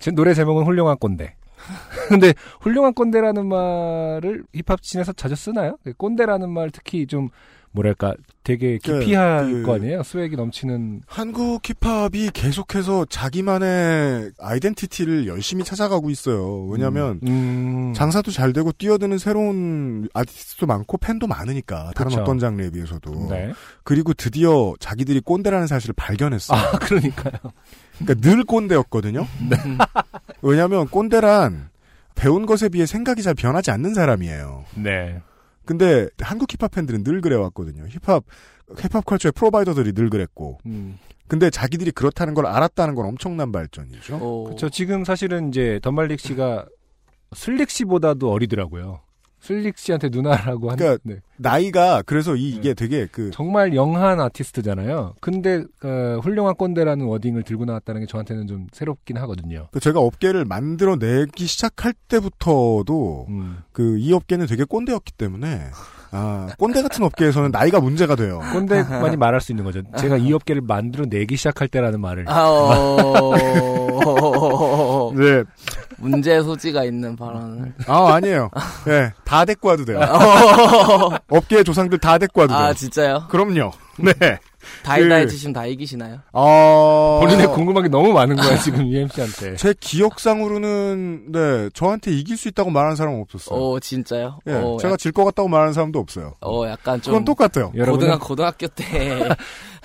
제 노래 제목은 훌륭한 꼰대. 근데 훌륭한 꼰대라는 말을 힙합씬에서 자주 쓰나요? 그 꼰대라는 말 특히 좀 뭐랄까 되게 그, 기피할 그- 거 아니에요? 스웩이 넘치는 한국 힙합이 계속해서 자기만의 아이덴티티를 열심히 찾아가고 있어요. 왜냐하면 음. 장사도 잘 되고 뛰어드는 새로운 아티스트도 많고 팬도 많으니까 다른 그쵸. 어떤 장르에 비해서도 네. 그리고 드디어 자기들이 꼰대라는 사실을 발견했어요. 아 그러니까요. 그러니까 늘 꼰대였거든요. 네. 왜냐하면 꼰대란 배운 것에 비해 생각이 잘 변하지 않는 사람이에요. 네. 근데 한국 힙합 팬들은 늘 그래왔거든요. 힙합 힙합 컬처의 프로바이더들이 늘 그랬고. 음. 근데 자기들이 그렇다는 걸 알았다는 건 엄청난 발전이죠. 어, 그렇죠. 지금 사실은 이제 던말릭 씨가 슬릭 씨보다도 어리더라고요. 슬릭 씨한테 누나라고 한. 그러니까 네. 나이가 그래서 이, 이게 네. 되게 그 정말 young한 아티스트잖아요. 근데 어, 훌륭한 꼰대라는 wording을 들고 나왔다는 게 저한테는 좀 새롭긴 하거든요. 제가 업계를 만들어내기 시작할 때부터도 음. 그이 업계는 되게 꼰대였기 때문에 아 꼰대 같은 업계에서는 나이가 문제가 돼요. 꼰대만이 말할 수 있는 거죠. 제가 이 업계를 만들어 내기 시작할 때라는 말을. 아, 어... 네. 문제 소지가 있는 발언을. 아 아니에요. 예, 다 데리고 와도 돼요. 업계의 조상들 다 데리고 와도 돼요. 아, 진짜요? 그럼요. 네. 다이다 그- 해주시면 다 이기시나요? 어... 본인의 궁금한 게 너무 많은 거야 지금 UMC한테. 제 기억상으로는 네 저한테 이길 수 있다고 말하는 사람은 없었어요. 어, 진짜요? 예, 어, 제가 약, 질것 같다고 말하는 사람도 없어요. 어, 약간 좀. 그건 똑같아요. 고등학, 고등학교 때.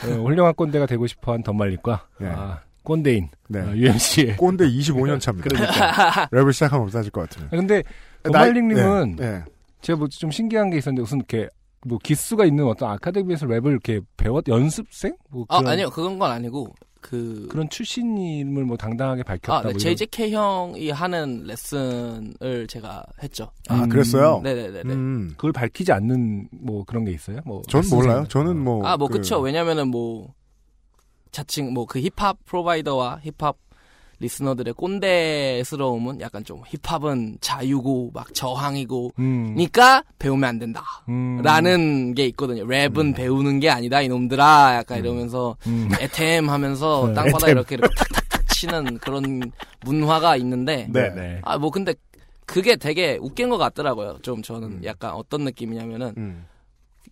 어, 훌륭한 꼰대가 되고 싶어한 덤말릭과 예. 아, 꼰대인 네. 어, UMC의. 꼰대 25년 차입니다. 그러니까. 랩을 시작하면 없어질 것 같으면. 근데 나이- 덤말릭님은 네, 네. 제가 뭐 좀 신기한 게 있었는데 무슨 이렇게 뭐 기수가 있는 어떤 아카데미에서 랩을 이렇게 배웠 연습생? 뭐 아, 그런, 아니요. 그건 건 아니고. 그. 그런 출신임을 뭐 당당하게 밝혔다. 아, 네, 뭐 JJK 형이 하는 레슨을 제가 했죠. 아 음, 그랬어요. 네네네네. 음. 그걸 밝히지 않는 뭐 그런 게 있어요? 뭐전 레슨 몰라요. 저는 뭐. 아, 뭐, 그- 그쵸. 왜냐면은 뭐, 자칭, 뭐, 그 힙합 프로바이더와 힙합 리스너들의 꼰대스러움은 약간 좀 힙합은 자유고, 막 저항이고, 음, 니까 배우면 안 된다. 음, 라는 게 있거든요. 랩은 배우는 게 아니다, 이놈들아. 약간 음. 이러면서, 음, 에템 하면서 네, 땅바닥에 에템. 이렇게, 이렇게 탁탁탁 치는 그런 문화가 있는데, 네. 네. 아, 뭐, 근데 그게 되게 웃긴 것 같더라고요. 좀 저는 음. 약간 어떤 느낌이냐면은, 음.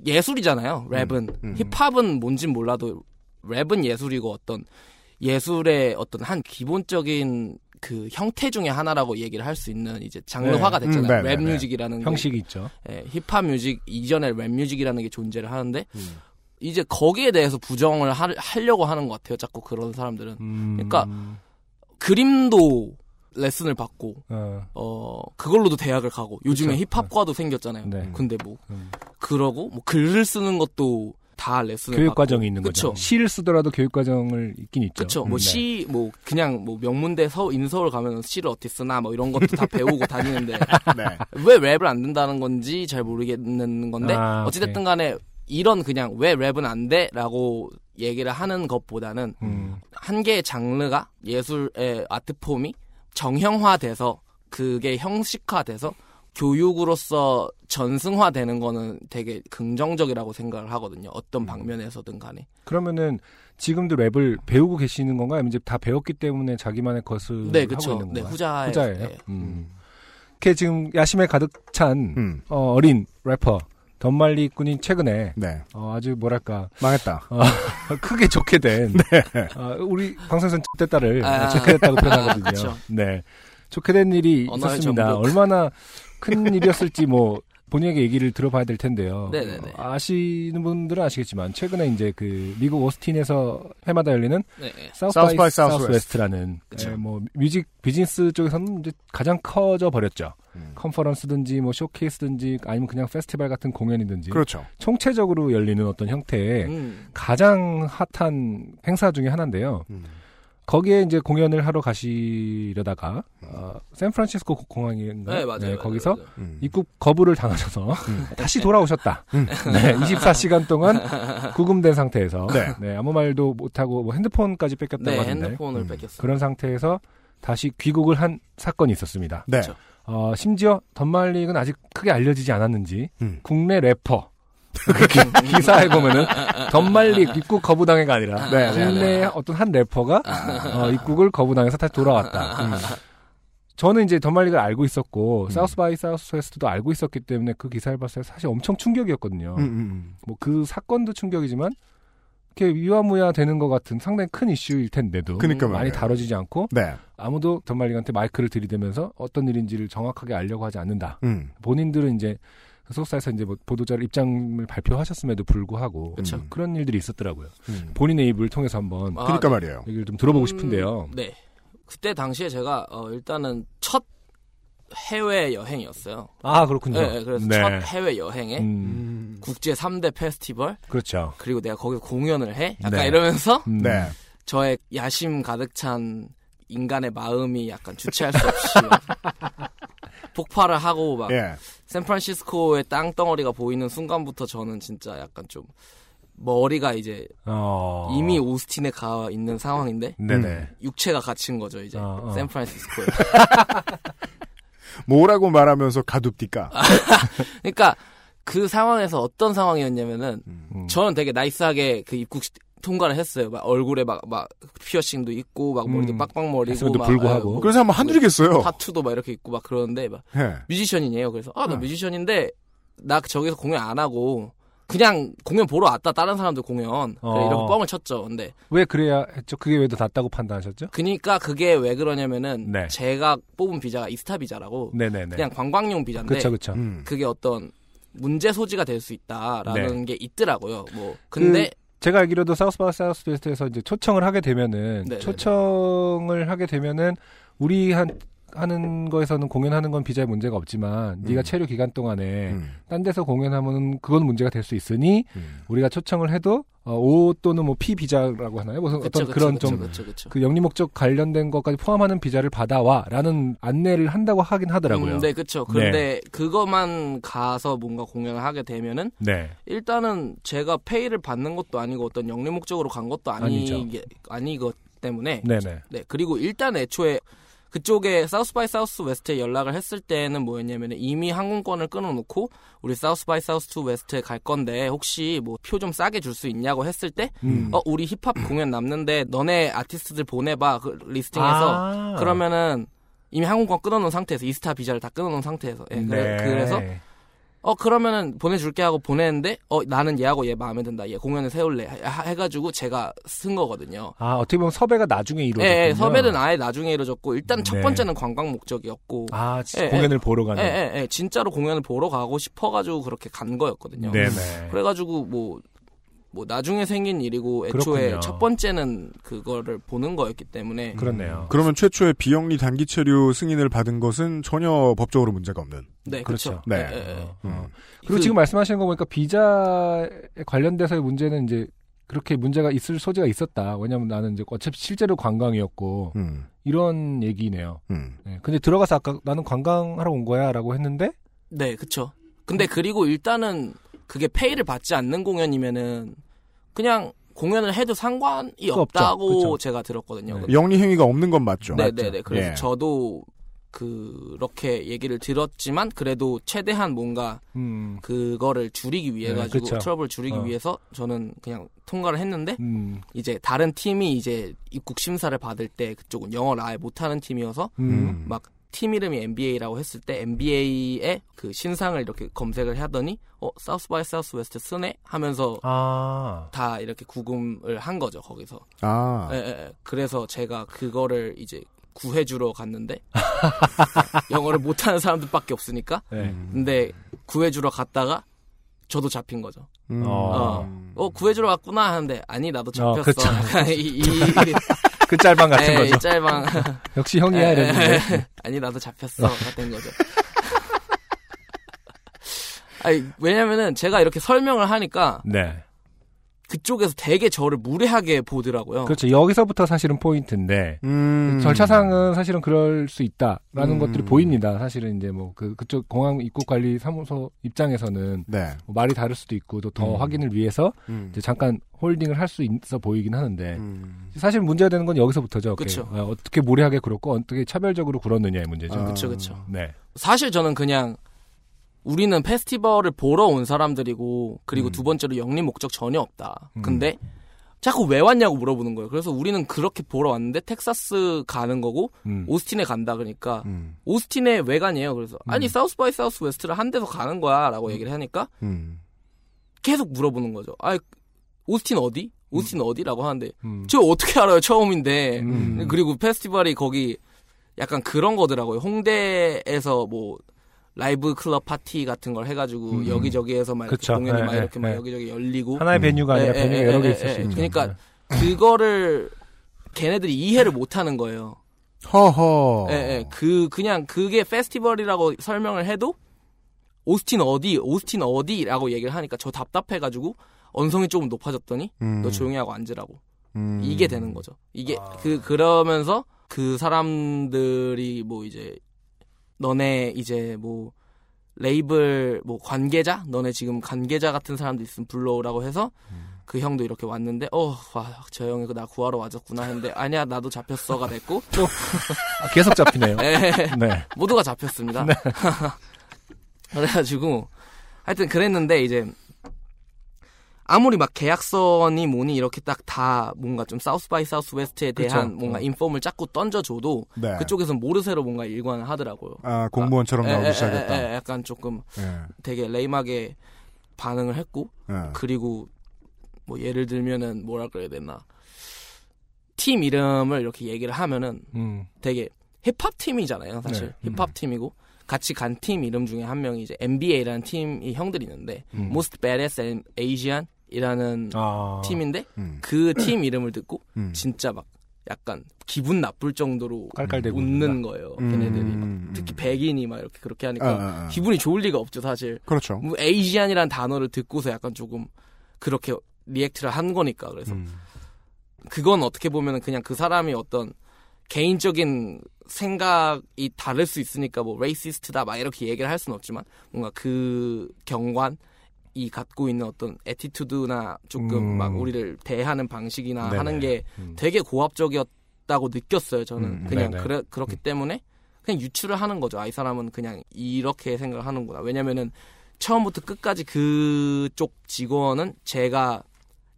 예술이잖아요. 랩은 음. 힙합은 뭔진 몰라도 랩은 예술이고 어떤 예술의 어떤 한 기본적인 그 형태 중에 하나라고 얘기를 할 수 있는 이제 장르화가 네. 됐잖아요. 음, 네, 랩 네, 네. music이라는 게 형식이 있죠. 예, 힙합 music 이전에 랩 music이라는 게 존재를 하는데 음. 이제 거기에 대해서 부정을 하, 하려고 하는 것 같아요. 자꾸 그런 사람들은 음, 그러니까 그림도 레슨을 받고 어, 어 그걸로도 대학을 가고 요즘에 그쵸. 힙합과도 생겼잖아요. 네. 근데 뭐 음. 그러고 뭐 글을 쓰는 것도 다 레슨을 교육. 과정이 있는 거죠. 그쵸. 시를 쓰더라도 교육 과정을 있긴 있죠. 그쵸. 음, 뭐 네. 시, 뭐, 그냥 뭐 명문대 서, 인서울 가면 시를 어떻게 쓰나 뭐 이런 것도 다 배우고 다니는데 네. 왜 랩을 안 된다는 건지 잘 모르겠는 건데 아, 어찌됐든 간에 이런 그냥 왜 랩은 안 돼? 라고 얘기를 하는 것보다는 음, 한 개의 장르가 예술의 아트폼이 정형화돼서 그게 형식화돼서 교육으로서 전승화되는 거는 되게 긍정적이라고 생각을 하거든요. 어떤 음. 방면에서든 간에. 그러면은 지금도 랩을 배우고 계시는 건가요? 아니면 이제 다 배웠기 때문에 자기만의 것을 네, 하고 그쵸. 있는 네, 건가요? 후자예요. 후자예요. 네. 음. 이렇게 지금 야심에 가득 찬 음. 어, 어린 래퍼 던말릭 군이 최근에 네. 어, 아주 뭐랄까 망했다. 크게 좋게 된 어, 우리 방송에서는 X됐다를 네. 아. 좋게 됐다고 표현하거든요. 그쵸. 네, 좋게 된 일이 있었습니다. 전복. 얼마나 큰 일이었을지 뭐 본인에게 얘기를 들어봐야 될 텐데요. 네네네. 어, 아시는 분들은 아시겠지만 최근에 이제 그 미국 오스틴에서 해마다 열리는 네. 네. South by West라는 그쵸. 예, 뭐 music business 쪽에서는 이제 가장 커져 버렸죠. 음. 컨퍼런스든지 뭐 쇼케이스든지 아니면 그냥 페스티벌 같은 공연이든지 그렇죠. 총체적으로 열리는 어떤 형태의 음. 가장 핫한 행사 중에 하나인데요. 음. 거기에 이제 공연을 하러 가시려다가 어, 샌프란시스코 공항인가요? 네, 맞아요. 맞아요, 거기서 맞아요. 음. 입국 거부를 당하셔서 음. 다시 돌아오셨다. 음. 네, 24시간 동안 구금된 상태에서 네. 네, 아무 말도 못하고 뭐 핸드폰까지 뺏겼다고 네, 하는데 핸드폰을 음. 뺏겼어요. 그런 상태에서 다시 귀국을 한 사건이 있었습니다. 네. 그쵸. 어, 심지어 덤말릭은 아직 크게 알려지지 않았는지 음. 국내 래퍼 기- 기사에 보면은 던말릭 입국 거부당해가 아니라 네, 네, 국내 어떤 한 래퍼가 어, 입국을 거부당해서 다시 돌아왔다. 음. 저는 이제 던말릭을 알고 있었고 음. 사우스 바이 사우스 웨스트도 알고 있었기 때문에 그 기사를 봤을 때 사실 엄청 충격이었거든요. 음, 음, 뭐그 사건도 충격이지만 이렇게 유야무야 되는 것 같은 상당히 큰 이슈일 텐데도 그러니까 많이. 다뤄지지 않고 네. 아무도 던말릭한테 마이크를 들이대면서 어떤 일인지를 정확하게 알려고 하지 않는다. 음. 본인들은 이제 소속사에서 이제 뭐 보도자료 입장을 발표하셨음에도 불구하고 그쵸. 음, 그런 일들이 있었더라고요. 음. 본인의 입을 통해서 한번 아, 그러니까 네. 말이에요. 얘기를 좀 들어보고 음, 싶은데요. 네. 그때 당시에 제가 어, 일단은 첫 해외 여행이었어요. 아 그렇군요. 네, 네, 그래서 네. 첫 해외 여행에 음, 음. 국제 3대 페스티벌 그렇죠. 그리고 내가 거기서 공연을 해. 약간 네. 이러면서 음, 네. 저의 야심 가득 찬 인간의 마음이 약간 주체할 수 없이 폭발을 하고 막 예. 샌프란시스코의 땅덩어리가 보이는 순간부터 저는 진짜 약간 좀 머리가 이제 어. 이미 오스틴에 가 있는 상황인데 네네. 육체가 갇힌 거죠 이제 어, 어. 샌프란시스코에. 뭐라고 말하면서 가둡디까? 그러니까 그 상황에서 어떤 상황이었냐면은 음. 저는 되게 nice하게 그 입국 시- 통과를 했어요. 막 얼굴에 막 막 피어싱도 있고 막 머리도 음. 빡빡머리고 막 불구하고. 뭐 그래서 한번 한둘이겠어요. 타투도 막 이렇게 있고 막 그러는데 막 예. 뮤지션이에요. 그래서 아나 어. 뮤지션인데 나 저기서 공연 안 하고 그냥 공연 보러 왔다 다른 사람들 공연 그래, 어. 이렇게 뻥을 쳤죠. 근데 왜 그래야 했죠? 그게 왜 더 낫다고 판단하셨죠? 그니까 그게 왜 그러냐면은 네. 제가 뽑은 비자가 ESTA 비자라고 네네네. 그냥 관광용 비자인데 그쵸 그쵸. 음. 그게 어떤 문제 소지가 될 수 있다라는 네. 게 있더라고요. 뭐 근데 제가 알기로도 South by Southwest에서 이제 초청을 하게 되면은 네네네. 초청을 하게 되면는 우리 한 하는 거에서는 공연하는 건 비자에 문제가 없지만 네가 체류 기간 동안에 음. 딴 데서 공연하면 그건 문제가 될 수 있으니 음. 우리가 초청을 해도 어, O 또는 뭐 P 비자라고 하나요? 무슨 그쵸, 어떤 그쵸, 그런 그쵸, 좀 그쵸, 그쵸. 그 영리 목적 관련된 것까지 포함하는 비자를 받아와라는 안내를 한다고 하긴 하더라고요. 음, 네, 그렇죠. 그런데 그것만 가서 뭔가 공연을 하게 되면은 네. 일단은 제가 페이를 받는 것도 아니고 어떤 영리 목적으로 간 것도 아니 아니죠. 아니것 때문에 네네. 네 그리고 일단 애초에 그쪽에 사우스 바이 사우스 웨스트에 연락을 했을 때는 뭐였냐면 이미 항공권을 끊어놓고 우리 South by South to West에 갈 건데 혹시 뭐 표 좀 싸게 줄 수 있냐고 했을 때 음. 어 우리 힙합 공연 남는데 너네 아티스트들 보내봐 그 listing해서 아. 그러면은 이미 항공권 끊어놓은 상태에서 ESTA 비자를 다 끊어놓은 상태에서 예, 그래, 네. 그래 서 어 그러면은 보내줄게 하고 보냈는데 어 나는 얘하고 얘 마음에 든다 얘 공연을 세울래 하- 해가지고 제가 선 거거든요. 아 어떻게 보면 섭외가 나중에 예, 이루어졌군요. 예, 섭외는 아예 나중에 이루어졌고 일단 첫 네. 번째는 관광 목적이었고 아 지- 예, 공연을 보러 가는. 예, 예, 예, 진짜로 공연을 보러 가고 싶어가지고 그렇게 간 거였거든요. 네네. 그래가지고 뭐, 뭐 나중에 생긴 일이고 애초에 그렇군요. 첫 번째는 그거를 보는 거였기 때문에 그렇네요. 그러면 최초의 비영리 단기 체류 승인을 받은 것은 전혀 법적으로 문제가 없는. 네 그렇죠. 그렇죠. 네. 예. 어. 음. 그리고 그- 지금 말씀하시는 거 보니까 비자에 관련돼서의 문제는 이제 그렇게 문제가 있을 소지가 있었다. 왜냐면 나는 이제 어차피 실제로 관광이었고 음. 이런 얘기네요. 음. 네. 근데 들어가서 아까 나는 관광하러 온 거야라고 했는데 네, 그쵸. 근데 그리고 일단은 그게 페이를 받지 않는 공연이면은 그냥 공연을 해도 상관이. 없다고 그쵸. 제가 들었거든요. 네. 영리 행위가 없는 건 맞죠. 네, 네, 네. 그래서 예. 저도 그렇게 얘기를 들었지만 그래도 최대한 뭔가 음, 그거를 줄이기 위해 네, 가지고 그쵸. 트러블 줄이기 어. 위해서 저는 그냥 통과를 했는데 음, 이제 다른 팀이 이제 입국 심사를 받을 때 그쪽은 영어를 아예 못하는 팀이어서 음. 막 팀 이름이 NBA라고 했을 때 NBA의 그 신상을 이렇게 검색을 하더니 어 South by Southwest 쓰네 하면서 아, 다 이렇게 구금을 한 거죠 거기서. 아. 예, 예, 예. 그래서 제가 그거를 이제 구해주러 갔는데 영어를 못하는 사람들밖에 없으니까. 네. 근데 구해주러 갔다가 저도 잡힌 거죠. 음. 어. 어 구해주러 갔구나 하는데 아니 나도 어, 잡혔어. 그쵸. 약간 이, 이, 그 짤방 같은 예, 거죠. 이 짤방 역시 형이야 이랬는데. 아니 나도 잡혔어가 된 거죠. 아니 왜냐면은 제가 이렇게 설명을 하니까 네. 그쪽에서 되게 저를 무례하게 보더라고요. 그렇죠. 여기서부터 사실은 포인트인데 음. 절차상은 사실은 그럴 수 있다라는 음. 것들이 보입니다. 사실은 이제 뭐 그 그쪽 공항 입국 관리 사무소 입장에서는 네. 뭐 말이 다를 수도 있고 또더 음. 확인을 위해서 음. 이제 잠깐 홀딩을 할 수 있어 보이긴 하는데 음. 사실 문제가 되는 건 여기서부터죠. 어, 어떻게 무례하게 굴었고 어떻게 차별적으로 굴었느냐의 문제죠. 아. 그쵸 그쵸. 네. 사실 저는 그냥 우리는 페스티벌을 보러 온 사람들이고 그리고 음. 두 번째로 영리 목적 전혀 없다. 음. 근데 자꾸 왜 왔냐고 물어보는 거예요. 그래서 우리는 그렇게 보러 왔는데 텍사스 가는 거고 음. 오스틴에 간다 그러니까 음. 오스틴에 왜 가녜요? 그래서 아니 음. South by Southwest를 한대서 가는 거야라고 얘기를 하니까 음. 계속 물어보는 거죠. 아 오스틴 어디? 오스틴 어디라고 하는데 음. 저 어떻게 알아요? 처음인데. 음. 그리고 페스티벌이 거기 약간 그런 거더라고요. 홍대에서 뭐 라이브 클럽 파티 같은 걸 해가지고 음. 여기저기에서 막 이렇게 그쵸. 공연이 예, 막 예, 이렇게 막 예. 여기저기 열리고 하나의 음. venue가 아니라 예, venue가 예, 여러 개 예, 있을 예, 수 예. 있죠. 그러니까 그거를 걔네들이 이해를 못 하는 거예요. 허허. 예, 예. 그 그냥 그게 페스티벌이라고 설명을 해도 오스틴 어디, 오스틴 어디라고 얘기를 하니까 저 답답해가지고 언성이 조금 높아졌더니 음. 너 조용히 하고 앉으라고 음. 이게 되는 거죠. 이게 아. 그 그러면서 그 사람들이 뭐 이제 너네 이제 뭐 레이블 뭐 관계자 너네 지금 관계자 같은 사람도 있으면 불러오라고 해서 그 형도 이렇게 왔는데 어와저 형이 나 구하러 와줬구나 했는데 아니야 나도 잡혔어가 됐고 아, 계속 잡히네요. 예, 네. 모두가 잡혔습니다. 그래가지고 하여튼 그랬는데 이제 아무리 막 계약서니 뭐니 이렇게 딱 다 뭔가 좀 사우스 바이 사우스 웨스트에 대한 그쵸. 뭔가 어. inform을 자꾸 던져줘도 네. 그쪽에서는 모르쇠로 뭔가 일관을 하더라고요. 아, 공무원처럼 예, 나오기 예, 시작했다. 예, 예, 약간 조금 예. 되게 lame하게 반응을 했고 예. 그리고 뭐 예를 들면은 뭐라 그래야 되나 팀 이름을 이렇게 얘기를 하면은 음. 되게 힙합 팀이잖아요 사실 네. 힙합 팀이고 같이 간 팀 이름 중에 한 명이 이제 NBA라는 팀이 형들이 있는데 음. Most Badass Asian 이라는 아. 팀인데 음. 그팀 이름을 듣고 음. 진짜 막 약간 기분 나쁠 정도로 깔깔대고 웃는 거예요 음. 걔네들이 막 음. 특히 백인이 막 이렇게 그렇게 아, 하니까 아, 아. 기분이 좋을 리가 없죠 사실 그렇죠. 뭐 에이지안이라는 단어를 듣고서 약간 조금 그렇게 react를 한 거니까 그래서 음. 그건 어떻게 보면은 그냥 그 사람이 어떤 개인적인 생각이 다를 수 있으니까 뭐 racist다 막 이렇게 얘기를 할 수는 없지만 뭔가 그 경관 이 갖고 있는 어떤 attitude나 조금 음. 막 우리를 대하는 방식이나 네네. 하는 게 음. 되게 고압적이었다고 느꼈어요 저는 음, 그냥 네네. 그래, 그렇기 때문에 그냥 유추를 하는 거죠 아 이 사람은 그냥 이렇게 생각을 하는구나 왜냐면은 처음부터 끝까지 그쪽 직원은 제가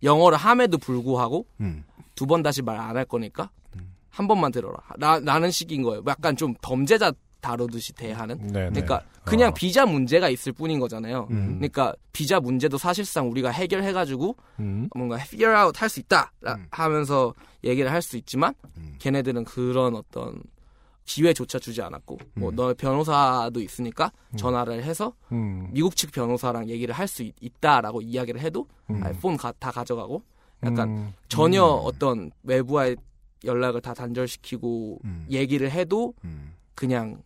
영어를 함에도 불구하고 음. 두번 다시 말 안 할 거니까 한 번만 들어라. 나, 라는 식인 거예요. 약간 좀 범죄자 다루듯이 대하는. 네, 그러니까 네. 그냥 어. 비자 문제가 있을 뿐인 거잖아요. 음. 그러니까 비자 문제도 사실상 우리가 해결해가지고 음. 뭔가 figure out 할 수 있다 라- 음. 하면서 얘기를 할 수 있지만 음. 걔네들은 그런 어떤 기회조차 주지 않았고 뭐 음. 너 변호사도 있으니까 전화를 해서 음. 미국 측 변호사랑 얘기를 할 수 있다라고 이야기를 해도 음. 아, 폰 가- 다 가져가고 약간 음. 전혀 어떤 외부와의 연락을 다 단절시키고 음. 얘기를 해도 음. 그냥 딱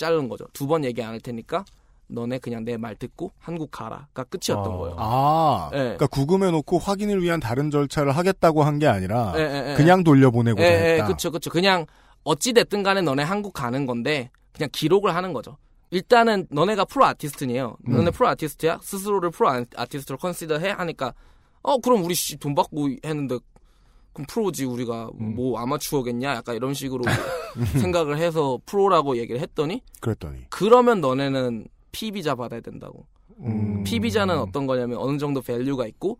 자른 거죠. 두 번 얘기 안 할 테니까 너네 그냥 내 말 듣고 한국 가라가 끝이었던 어. 거예요. 아, 예. 그러니까 구금해놓고 확인을 위한 다른 절차를 하겠다고 한 게 아니라 예, 예, 예. 그냥 돌려보내고자 예, 예, 했다. 그쵸, 그쵸. 그냥 어찌 됐든 간에 너네 한국 가는 건데 그냥 기록을 하는 거죠. 일단은 너네가 프로 아티스트녜요. 음. 너네 프로 아티스트야? 스스로를 프로 아- 아티스트로 consider 해 하니까 어 그럼 우리 씨 돈 받고 했는데 그럼 프로지 우리가 음. 뭐 아마추어겠냐? 약간 이런 식으로 생각을 해서 프로라고 얘기를 했더니 그랬더니 그러면 너네는 P 비자 받아야 된다고. 음. P 비자는 어떤 거냐면 어느 정도 value가 있고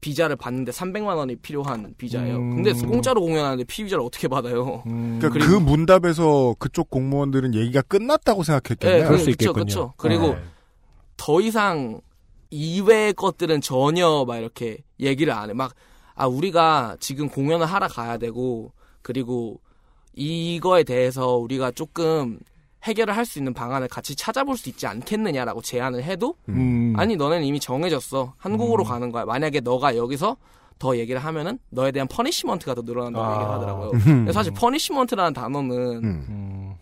비자를 받는데 300만 원이 필요한 비자예요. 음. 근데 공짜로 공연하는데 P 비자를 어떻게 받아요? 음. 그러니까 그 문답에서 그쪽 공무원들은 얘기가 끝났다고 생각했겠네요. 예, 그럴 수 있겠군요. 그쵸. 그리고 네. 더 이상 이외의 것들은 전혀 막 이렇게 얘기를 안 해. 막, 아, 우리가 지금 공연을 하러 가야 되고, 그리고 이거에 대해서 우리가 조금 해결을 할 수 있는 방안을 같이 찾아볼 수 있지 않겠느냐라고 제안을 해도, 음. 아니, 너는 이미 정해졌어. 한국으로 가는 거야. 만약에 너가 여기서 더 얘기를 하면은 너에 대한 punishment가 더 늘어난다고 아. 얘기를 하더라고요. 근데 사실 punishment라는 단어는 음. 음.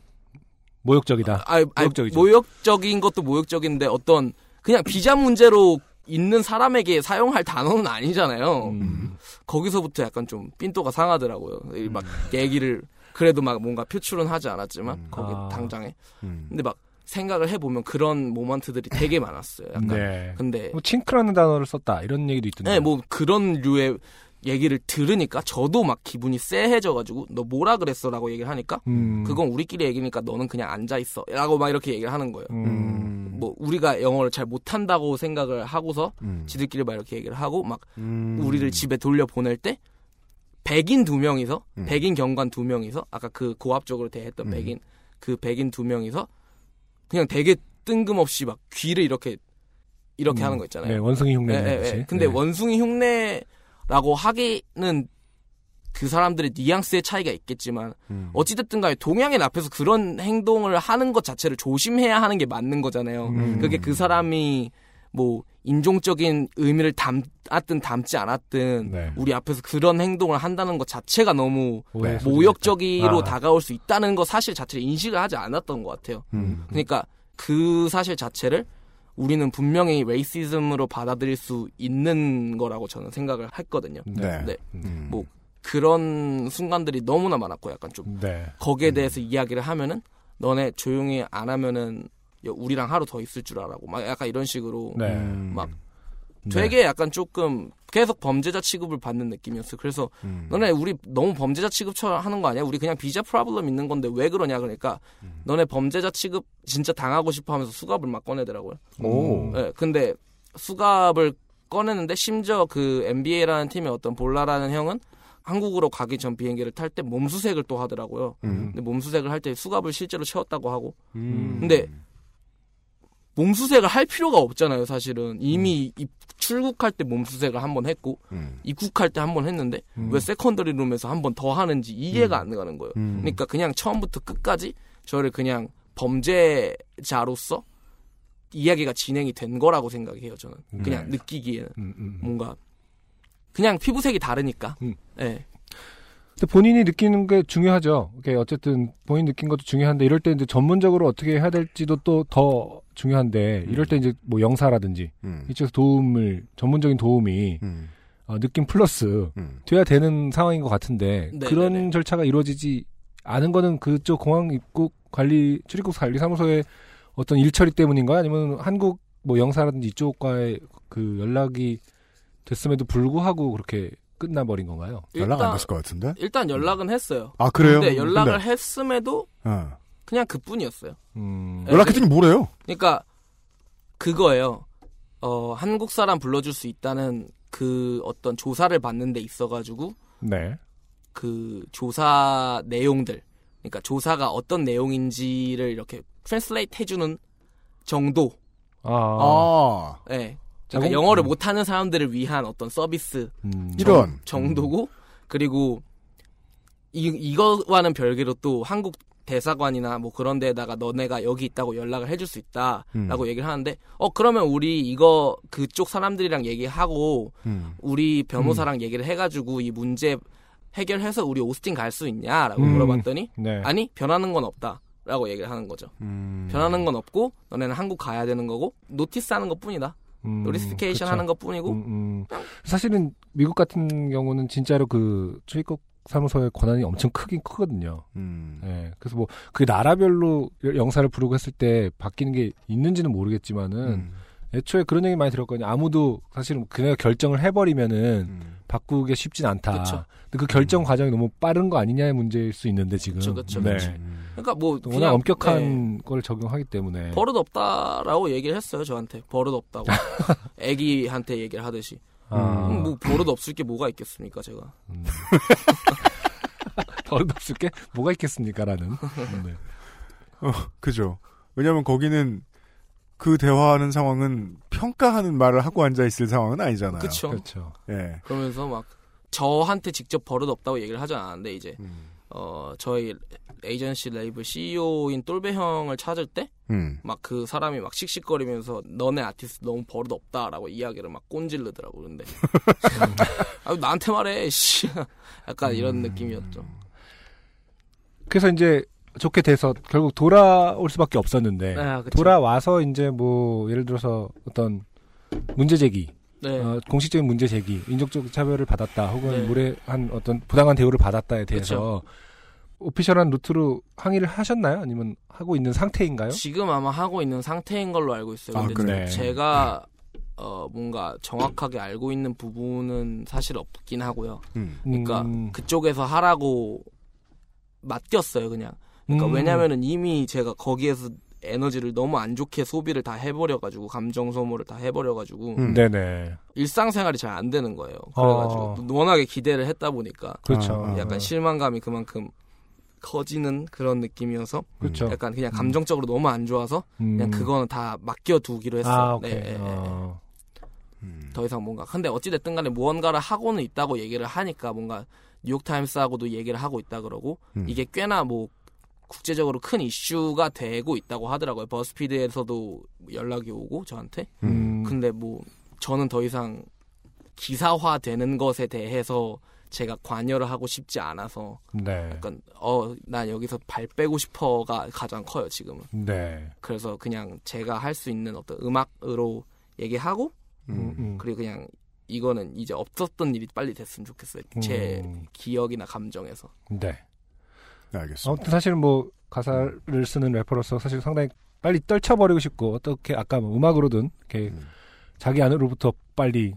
모욕적이다. 아, 아, 모욕적이죠. 모욕적인 것도 모욕적인데 어떤 그냥 비자 문제로 있는 사람에게 사용할 단어는 아니잖아요. 음. 거기서부터 약간 좀 삔또가 상하더라고요. 이막 얘기를 그래도 막 뭔가 표출은 하지 않았지만 음. 거기 아. 당장에. 음. 근데 막 생각을 해보면 그런 moment들이 되게 많았어요. 약간. 네. 근데 뭐 칭크라는 단어를 썼다 이런 얘기도 있던데. 네, 뭐 그런 류의 얘기를 들으니까 저도 막 기분이 쎄해져가지고 너 뭐라 그랬어라고 얘기를 하니까 음. 그건 우리끼리 얘기니까 너는 그냥 앉아 있어라고 막 이렇게 얘기를 하는 거예요. 음. 음. 뭐 우리가 영어를 잘 못한다고 생각을 하고서 음. 지들끼리 막 이렇게 얘기를 하고 막 음. 우리를 집에 돌려 보낼 때 백인 두 명이서 음. 백인 경관 두 명이서 아까 그 고압적으로 대했던 음. 백인 그 백인 두 명이서 그냥 되게 뜬금없이 막 귀를 이렇게 이렇게 음. 하는 거 있잖아요. 네, 원숭이 흉내 예, 예, 내듯이. 예. 근데 네. 원숭이 흉내 라고 하기는 그 사람들의 뉘앙스의 차이가 있겠지만 음. 어찌됐든 간에 동양인 앞에서 그런 행동을 하는 것 자체를 조심해야 하는 게 맞는 거잖아요. 음. 그게 그 사람이 뭐 인종적인 의미를 담았든 담지 않았든 네. 우리 앞에서 그런 행동을 한다는 것 자체가 너무 소지가 모욕적으로. 아. 다가올 수 있다는 것 사실 자체를 인식을 하지 않았던 것 같아요. 음. 그러니까 그 사실 자체를 우리는 분명히 레이시즘으로 받아들일 수 있는 거라고 저는 생각을 했거든요. 네. 네. 음. 뭐 그런 순간들이 너무나 많았고 약간 좀 네. 거기에 대해서 이야기를 하면은 너네 조용히 안 하면은 여- 우리랑 하루 더 있을 줄 알아고 막 약간 이런 식으로 네. 음. 막 네. 되게 약간 조금 계속 범죄자 취급을 받는 느낌이었어요. 그래서 음. 너네 우리 너무 범죄자 취급처럼 하는 거 아니야? 우리 그냥 비자 프로블럼 있는 건데 왜 그러냐 그러니까 너네 범죄자 취급 진짜 당하고 싶어 하면서 수갑을 막 꺼내더라고요. 오. 예, 근데 수갑을 꺼내는데 심지어 그 NBA라는 팀의 어떤 볼라라는 형은 한국으로 가기 전 비행기를 탈 때 몸수색을 또 하더라고요. 음. 근데 몸수색을 할 때 수갑을 실제로 채웠다고 하고 음. 근데 몸수색을 할 필요가 없잖아요, 사실은. 이미 입- 출국할 때 몸수색을 한 번 했고 음. 입국할 때 한 번 했는데 음. 왜 secondary room에서 한 번 더 하는지 이해가 안 가는 거예요. 음. 그러니까 그냥 처음부터 끝까지 저를 그냥 범죄자로서 이야기가 진행이 된 거라고 생각해요, 저는. 그냥 네. 느끼기에는 음, 음. 뭔가 그냥 피부색이 다르니까. 음. 예. 근데 본인이 느끼는 게 중요하죠. 이게 어쨌든 본인 느낀 것도 중요한데 이럴 때 이제 전문적으로 어떻게 해야 될지도 또 더 중요한데 이럴 때 이제 뭐 영사라든지 음. 이쪽에서 도움을 전문적인 도움이 음. 어, 느낌 플러스 음. 돼야 되는 상황인 것 같은데 네, 그런 네, 네. 절차가 이루어지지 않은 거는 그쪽 공항 입국 관리 출입국 관리 사무소의 어떤 일처리 때문인가요? 아니면 한국 뭐 영사라든지 이쪽과의 그 연락이 됐음에도 불구하고 그렇게 끝나버린 건가요? 연락 안 일단- 됐을 것 같은데? 일단 연락은 했어요. 아 그래요? 근데 연락을 근데, 했음에도 어. 그냥 그뿐이었어요. 음, 네. 연락했더니 뭐래요? 그러니까 그거예요. 어, 한국 사람 불러줄 수 있다는 그 어떤 조사를 받는 데 있어가지고 네. 그 조사 내용들, 그러니까 조사가 어떤 내용인지를 이렇게 translate 해주는 정도. 아, 아, 예. 자국- 그러니까 영어를 음. 못하는 사람들을 위한 어떤 서비스 음, 이런. 정도고 그리고 이 이거와는 별개로 또 한국 대사관이나 뭐 그런 데다가 너네가 여기 있다고 연락을 해줄 수 있다라고 음. 얘기를 하는데 어 그러면 우리 이거 그쪽 사람들이랑 얘기하고 음. 우리 변호사랑 얘기를 해가지고 이 문제 해결해서 우리 오스틴 갈 수 있냐라고 음. 물어봤더니 네. 아니 변하는 건 없다 라고 얘기를 하는 거죠. 음. 변하는 건 없고 너네는 한국 가야 되는 거고 notice 하는 것뿐이다. 음, notification 그쵸. 하는 것 뿐이고 음, 음. 사실은 미국 같은 경우는 진짜로 그 출입국 사무소의 권한이 엄청 크긴 크거든요. 음. 예. 그래서 뭐그 나라별로 영사를 부르고 했을 때 바뀌는 게 있는지는 모르겠지만은 음. 애초에 그런 얘기 많이 들었거든요. 아무도 사실은 그네가 결정을 해버리면은 음. 바꾸기가 쉽진 않다. 그쵸. 근데 그 결정 과정이 너무 빠른 거 아니냐의 문제일 수 있는데 지금. 그쵸, 그쵸, 네. 음. 그러니까 뭐또 워낙 그냥, 엄격한 네. 걸 적용하기 때문에. 버릇 없다라고 얘기를 했어요 저한테 버릇 없다고 애기한테 얘기를 하듯이 아, 음, 뭐 버릇 없을 게 뭐가 있겠습니까 제가 음. 버릇 없을 게 뭐가 있겠습니까라는. 네. 그죠. 왜냐면 거기는 그 대화하는 상황은 평가하는 말을 하고 앉아 있을 상황은 아니잖아요. 그쵸 그렇죠. 예. 그러면서 막 저한테 직접 버릇 없다고 얘기를 하지 않았는데 이제 음. 어 저희 에이전시 레이블 CEO인 똘배 형을 찾을 때 음. 막그 사람이 막 씩씩거리면서 너네 아티스트 너무 버릇 없다라고 이야기를 막 꼰질르더라고 근데. 아 나한테 말해 씨. 약간 이런 느낌이었죠. 그래서 이제 좋게 돼서 결국 돌아올 수밖에 없었는데 아, 그쵸. 돌아와서 이제 뭐 예를 들어서 어떤 문제 제기, 네. 어, 공식적인 문제 제기, 인종적 차별을 받았다 혹은 네. 무례한 어떤 부당한 대우를 받았다에 대해서 오피셜한 루트로 항의를 하셨나요? 아니면 하고 있는 상태인가요? 지금 아마 하고 있는 상태인 걸로 알고 있어요. 아, 근데 그래. 제가 어 뭔가 정확하게 알고 있는 부분은 사실 없긴 하고요. 음. 그러니까 음, 그쪽에서 하라고 맡겼어요, 그냥. 그러니까 음. 왜냐면은 이미 제가 거기에서 에너지를 너무 안 좋게 소비를 다 해버려가지고 감정 소모를 다 해버려가지고 음. 네네. 일상생활이 잘 안 되는 거예요. 그래가지고 어. 워낙에 기대를 했다 보니까 그렇죠. 아, 아. 약간 실망감이 그만큼 커지는 그런 느낌이어서 그렇죠. 약간 그냥 감정적으로 너무 안 좋아서 음. 그냥 그거는 다 맡겨두기로 했어요. 아, 오케이. 네, 네, 네. 어. 음. 더 이상 뭔가. 근데 어찌됐든 간에 무언가를 하고는 있다고 얘기를 하니까 뭔가 뉴욕타임스하고도 얘기를 하고 있다 그러고 음. 이게 꽤나 뭐 국제적으로 큰 이슈가 되고 있다고 하더라고요. 버스피드에서도 연락이 오고 저한테. 음. 근데 뭐 저는 더 이상 기사화 되는 것에 대해서 제가 관여를 하고 싶지 않아서 네. 약간 어난 여기서 발 빼고 싶어가 가장 커요 지금은. 네. 그래서 그냥 제가 할 수 있는 어떤 음악으로 얘기하고 음, 음. 그리고 그냥 이거는 이제 없었던 일이 빨리 됐으면 좋겠어요. 제 음. 기억이나 감정에서. 네. 네, 알겠습니다. 아무튼 사실 뭐 가사를 쓰는 래퍼로서 사실 상당히 빨리 떨쳐버리고 싶고 어떻게 아까 뭐 음악으로든 이렇게 음. 자기 안으로부터 빨리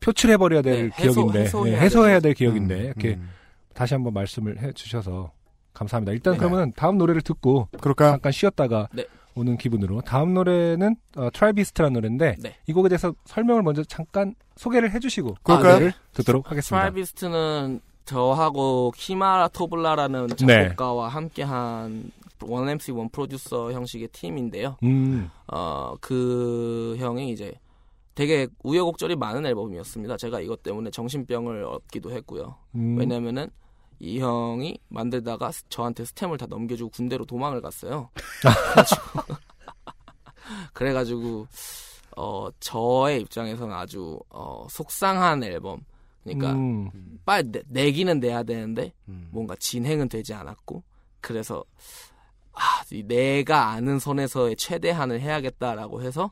표출해버려야 될 네, 해소- 기억인데 해소해야 네, 해소해야 될 음, 기억인데 이렇게 음. 다시 한번 말씀을 해주셔서 감사합니다. 일단 네. 그러면 다음 노래를 듣고 그럴까요? 잠깐 쉬었다가 네. 오는 기분으로 다음 노래는 어, 트라이비스트라는 노래인데 네. 이 곡에 대해서 설명을 먼저 잠깐 소개를 해주시고 그럴까요? 노래를 듣도록 하겠습니다. 트라이비스트는 저하고 키마라 토블라라는 네. 작곡가와 함께한 one MC one 프로듀서 형식의 팀인데요. 음, 어, 그 형이 이제 되게 우여곡절이 많은 앨범이었습니다. 제가 이것 때문에 정신병을 얻기도 했고요. 음, 왜냐면은 이 형이 만들다가 스- 저한테 stem을 다 넘겨주고 군대로 도망을 갔어요. 그래가지고, 그래가지고 어 저의 입장에서는 아주 어 속상한 앨범. 그러니까 음, 빨리 내, 내기는 내야 되는데 음. 뭔가 진행은 되지 않았고 그래서 아, 이 내가 아는 선에서의 최대한을 해야겠다라고 해서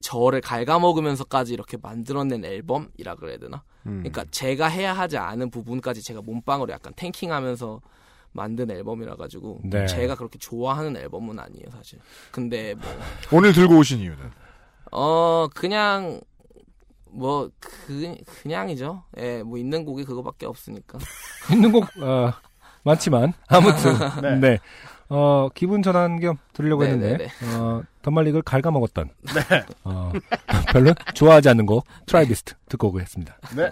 저를 갉아먹으면서까지 이렇게 만들어낸 앨범이라 그래야 되나? 음. 그러니까 제가 해야 하지 않은 부분까지 제가 몸빵으로 약간 탱킹하면서 만든 앨범이라 가지고 네. 제가 그렇게 좋아하는 앨범은 아니에요 사실. 근데 뭐 오늘 들고 오신 이유는 어 그냥 뭐 그, 그냥이죠. 예, 뭐 있는 곡이 그거밖에 없으니까. 있는 곡 어, 많지만 아무튼 네. 어, 기분 전환 겸 들으려고 네, 했는데 네, 어, 던말릭을 갉아먹었던 어, 별로 좋아하지 않는 곡 트라이비스트 듣고 오겠습니다. 네.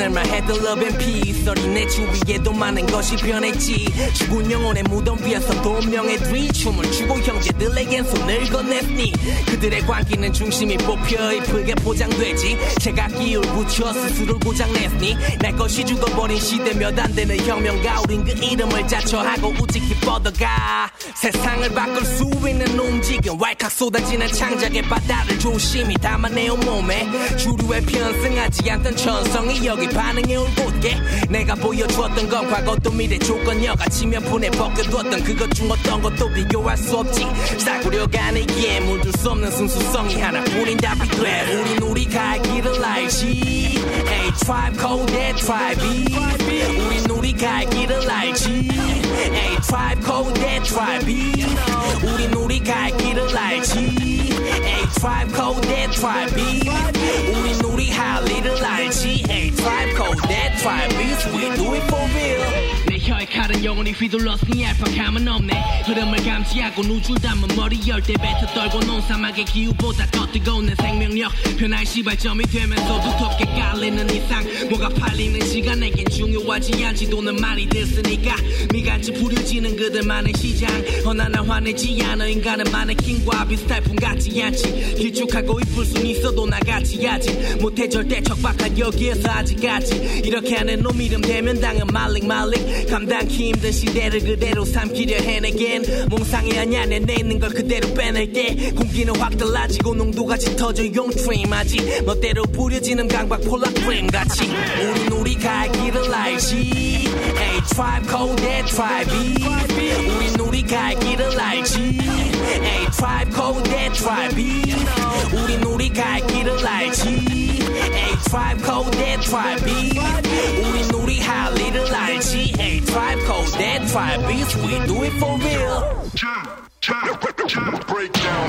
우리가 늘만 해도 love and peace. 어린내 주위에도 많은 것이 변했지. 죽은 영혼의 무덤 위에서 돈명의들이 춤을 추고 형제들에겐 손을 건넸니? 그들의 광기는 중심이 뽑혀 이쁘게 포장되지. 제각기 울 붙여 스스로 고장냈니? 내 것이 죽어버린 시대 몇 안 되는 혁명가. 우린 그 이름을 자처하고 우직히 뻗어가. 세상을 바꿀 수 있는 움직임. 왈칵 쏟아지는 창작의 바다를 조심히 담아내 온 몸에. 주류에 편승하지 않던 천성이 여기 반응해 올 곳게 내가 보여주었던 건 과거 또 미래 조건여가 지면분에 벗겨두었던 그것 중 어떤 것도 비교할 수 없지. 싸구려가는 이에 물들 수 없는 순수성이 하나뿐인 답이 돼. 우린 우리가 할 길을 알지. Hey tribe call that tribe 우린 우리가 할 길을 알지. Hey tribe call that tribe 우린 우리가 할 길을 알지 Hey tribe call that tribe 우린 우리 할 일을 알지 Hey tribe call that tribe We do it for real 내 혀의 칼은 영원히 휘둘렀으니 얄팍함은 없네. 흐름을 감지하고 누줄 담은 머리 열대 뱉어 떨고 논 사막의 기후보다 더 뜨거운 내 생명력. 변화의 시발점이 되면서 두텁게 깔리는 이상. 뭐가 팔리는지가 내겐 중요하지 않지 돈은 많이 됐으니까. 미간치 부려지는 그들만의 시장. 허나 나 화내지 않아 인간은 마네킹과 비슷할 뿐 같지 않지. 길쭉하고 이쁠 순 있어도 나같이 하지. 못해 절대 척박한 여기에서 아직까지. 이렇게 하는 놈 이름 되면 당연 말링 말링 감당기 힘든 시대를 그대로 삼키려 해내겐. 몽상이 아냐 내내 있는 걸 그대로 빼낼게. 공기는 확 달라지고 농도가 짙어져 용트림하지. 멋대로 부려지는 강박 폴라 프레임 같이. 우린 우리가 할 길을 알지. Hey tribe call that tribe 우린 우리가 할 길을 알지. Hey tribe call that tribe 우린 우리가 할 길을 알지 Hey tribe call that tribe 우린 우리 할 일을 알지 Hey tribe call that tribe We do it for real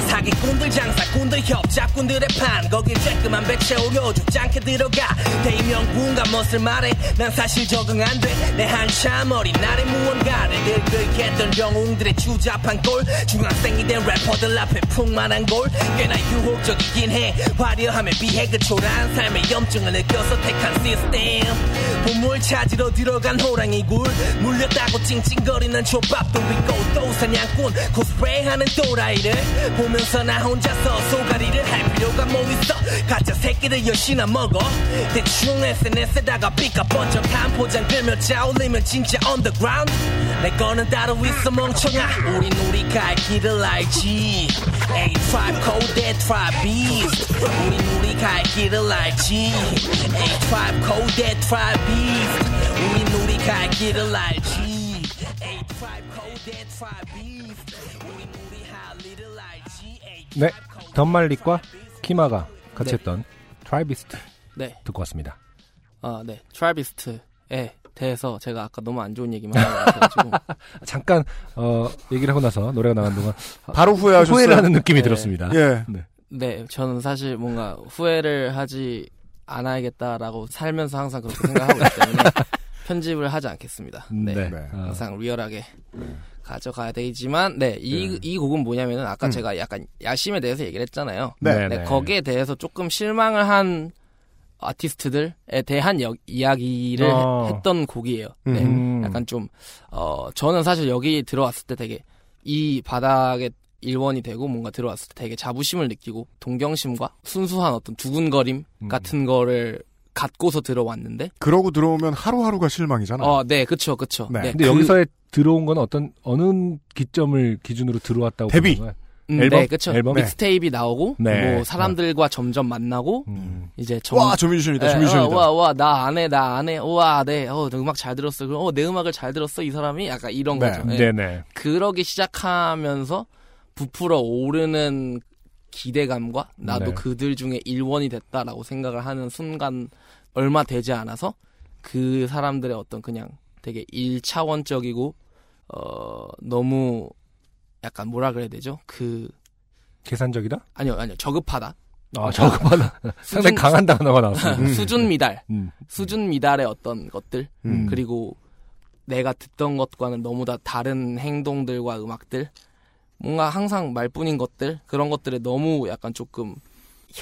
사기꾼들 장사꾼들 협잡꾼들의 판. 거길 쬐끄만 배 채우려주지 않게 들어가. 대의명분과 멋을 말해. 난 사실 적응 안 돼 내 한참 어린 날의 무언가를 늙을했던 영웅들의 추잡한 꼴. 중학생이 된 래퍼들 앞에 풍만한 골. 꽤나 유혹적이긴 해. 화려함에 비해 그 초라한 삶의 염증을 느껴서 택한 시스템. 보물 찾으러 들어간 호랑이 굴. 물렸다고 찡찡거리는 족밥도 있고 또 사냥꾼. 코스프레 하는 또라이를 보면서 나 혼자서 소가리를 할 필요가 뭐 있어? 가짜 새끼들 여시나 먹어? 대충 SNS에다가 삐까 번쩍한 포장 들며 짜올리면 진짜 underground? 내 거는 따로 있어 멍청아. 우린 우리 갈 길을 알지. A tribe code that tribe beast. 우린 우리 갈 길을 알지. A tribe code that tribe beast. 우린 우리 갈 길을 알지. A tribe code that tribe 네, 던말릭과 키마가 같이 네. 했던 트라이비스트 네. 듣고 왔습니다. 아, 네. 트라비스트에 대해서 제가 아까 너무 안 좋은 얘기만 같아가지고 잠깐 어, 얘기를 하고 나서 노래가 나간 동안 바로 후회하셨어요. 후회를 하는 느낌이 네. 들었습니다. 예. 네. 네, 저는 사실 뭔가 후회를 하지 않아야겠다라고 살면서 항상 그렇게 생각하고 있기 때문에 편집을 하지 않겠습니다. 네. 네. 네. 어, 항상 리얼하게 가져가야 되지만, 네, 이, 네. 이 곡은 뭐냐면은 아까 음. 제가 약간 야심에 대해서 얘기를 했잖아요. 네. 네, 거기에 대해서 조금 실망을 한 아티스트들에 대한 여- 이야기를 어. 해- 했던 곡이에요. 네. 음. 약간 좀, 어, 저는 사실 여기 들어왔을 때 되게 이 바닥에 일원이 되고 뭔가 들어왔을 때 되게 자부심을 느끼고 동경심과 순수한 어떤 두근거림 음. 같은 거를 갖고서 들어왔는데, 그러고 들어오면 하루하루가 실망이잖아. 어, 네, 그쵸, 그쵸. 네. 근데 그- 여기서의 들어온 건 어떤 어느 기점을 기준으로 들어왔다고 데뷔. 보는? 음, 앨범? 네, 그쵸. 앨범? 믹스테이프이 나오고, 네. 뭐, 사람들과 점점 만나고, 음. 이제 점, 와, 저 예, 뮤지션이다. 어, 와, 와, 나 안 해, 나 안 해. 우와, 네. 어, 너 음악 잘 들었어. 그럼, 어, 내 음악을 잘 들었어. 이 사람이 약간 이런 네. 거죠. 예. 네네. 그러기 시작하면서 부풀어 오르는 기대감과 나도 네. 그들 중에 일원이 됐다라고 생각을 하는 순간 얼마 되지 않아서 그 사람들의 어떤 그냥 되게 일차원적이고 어 너무 약간 뭐라 그래야 되죠? 그 계산적이다? 아니요 아니요 저급하다. 아, 저거마다 상당히 강한 단어가 나왔습니다. 음. 수준 미달 음. 수준 미달의 어떤 것들 음. 그리고 내가 듣던 것과는 너무 다 다른 행동들과 음악들 뭔가 항상 말뿐인 것들 그런 것들에 너무 약간 조금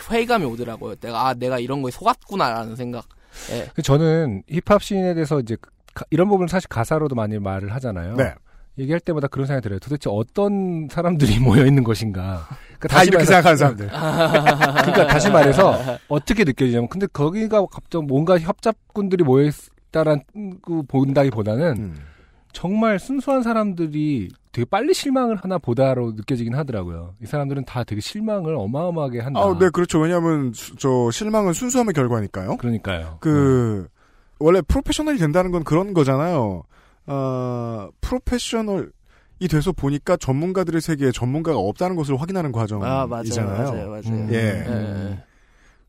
회의감이 오더라고요. 내가 아 내가 이런 거에 속았구나라는 생각. 예. 그 저는 힙합 씬에 대해서 이제 가- 이런 부분은 사실 가사로도 많이 말을 하잖아요. 네. 얘기할 때마다 그런 생각이 들어요. 도대체 어떤 사람들이 모여 있는 것인가? 그러니까 다 이렇게 말해서- 생각하는 사람들. 그러니까 다시 말해서 어떻게 느껴지냐면, 근데 거기가 갑자기 뭔가 협잡꾼들이 모여 있다란 그 본다기보다는 음. 정말 순수한 사람들이 되게 빨리 실망을 하나 보다로 느껴지긴 하더라고요. 이 사람들은 다 되게 실망을 어마어마하게 한다. 아, 네, 그렇죠. 왜냐하면 수- 저 실망은 순수함의 결과니까요. 그러니까요. 그 원래 프로페셔널이 된다는 건 그런 거잖아요. 어, 프로페셔널 이 돼서 보니까 전문가들의 세계에 전문가가 없다는 것을 확인하는 과정이잖아요. 아 맞아요, 맞아요, 맞아요. 음. 예. 예.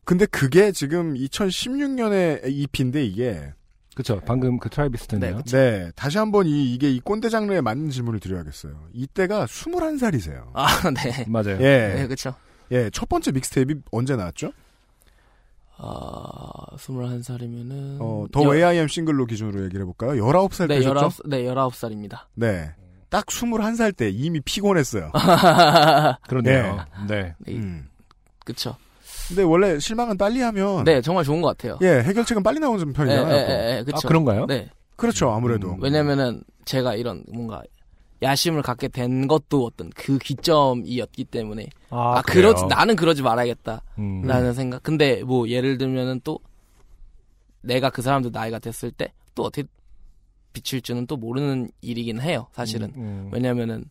근데 그게 지금 2016년의 EP인데 이게 그렇죠. 방금 그 트라이비스트네요. 네, 네 다시 한번 이 이게 이 꼰대 장르에 맞는 질문을 드려야겠어요. 이때가 21살이세요. 아 네. 맞아요. 예, 네, 그렇죠. 예, 첫 번째 믹스테이프 언제 나왔죠? 아, 21살이면은 어, 더 AIM 싱글로 기준으로 얘기를 해 볼까요? 19살 네, 때셨죠? 19, 네, 19살입니다. 네. 딱 21살 때 이미 피곤했어요. 그러네요. 네. 네, 음. 그쵸. 근데 원래 실망은 빨리 하면 네, 정말 좋은 것 같아요. 예, 해결책은 빨리 나오는 예, 편이잖아요. 예, 또. 예, 예, 그쵸. 아, 그런가요? 네. 그렇죠, 아무래도. 음, 왜냐면은 제가 이런 뭔가 야심을 갖게 된 것도 어떤 그 기점이었기 때문에 아, 아? 그러지 나는 그러지 말아야겠다라는 음. 생각. 근데 뭐 예를 들면은 또 내가 그 사람들 나이가 됐을 때 또 어떻게 비칠지는 또 모르는 일이긴 해요. 사실은. 음. 왜냐면은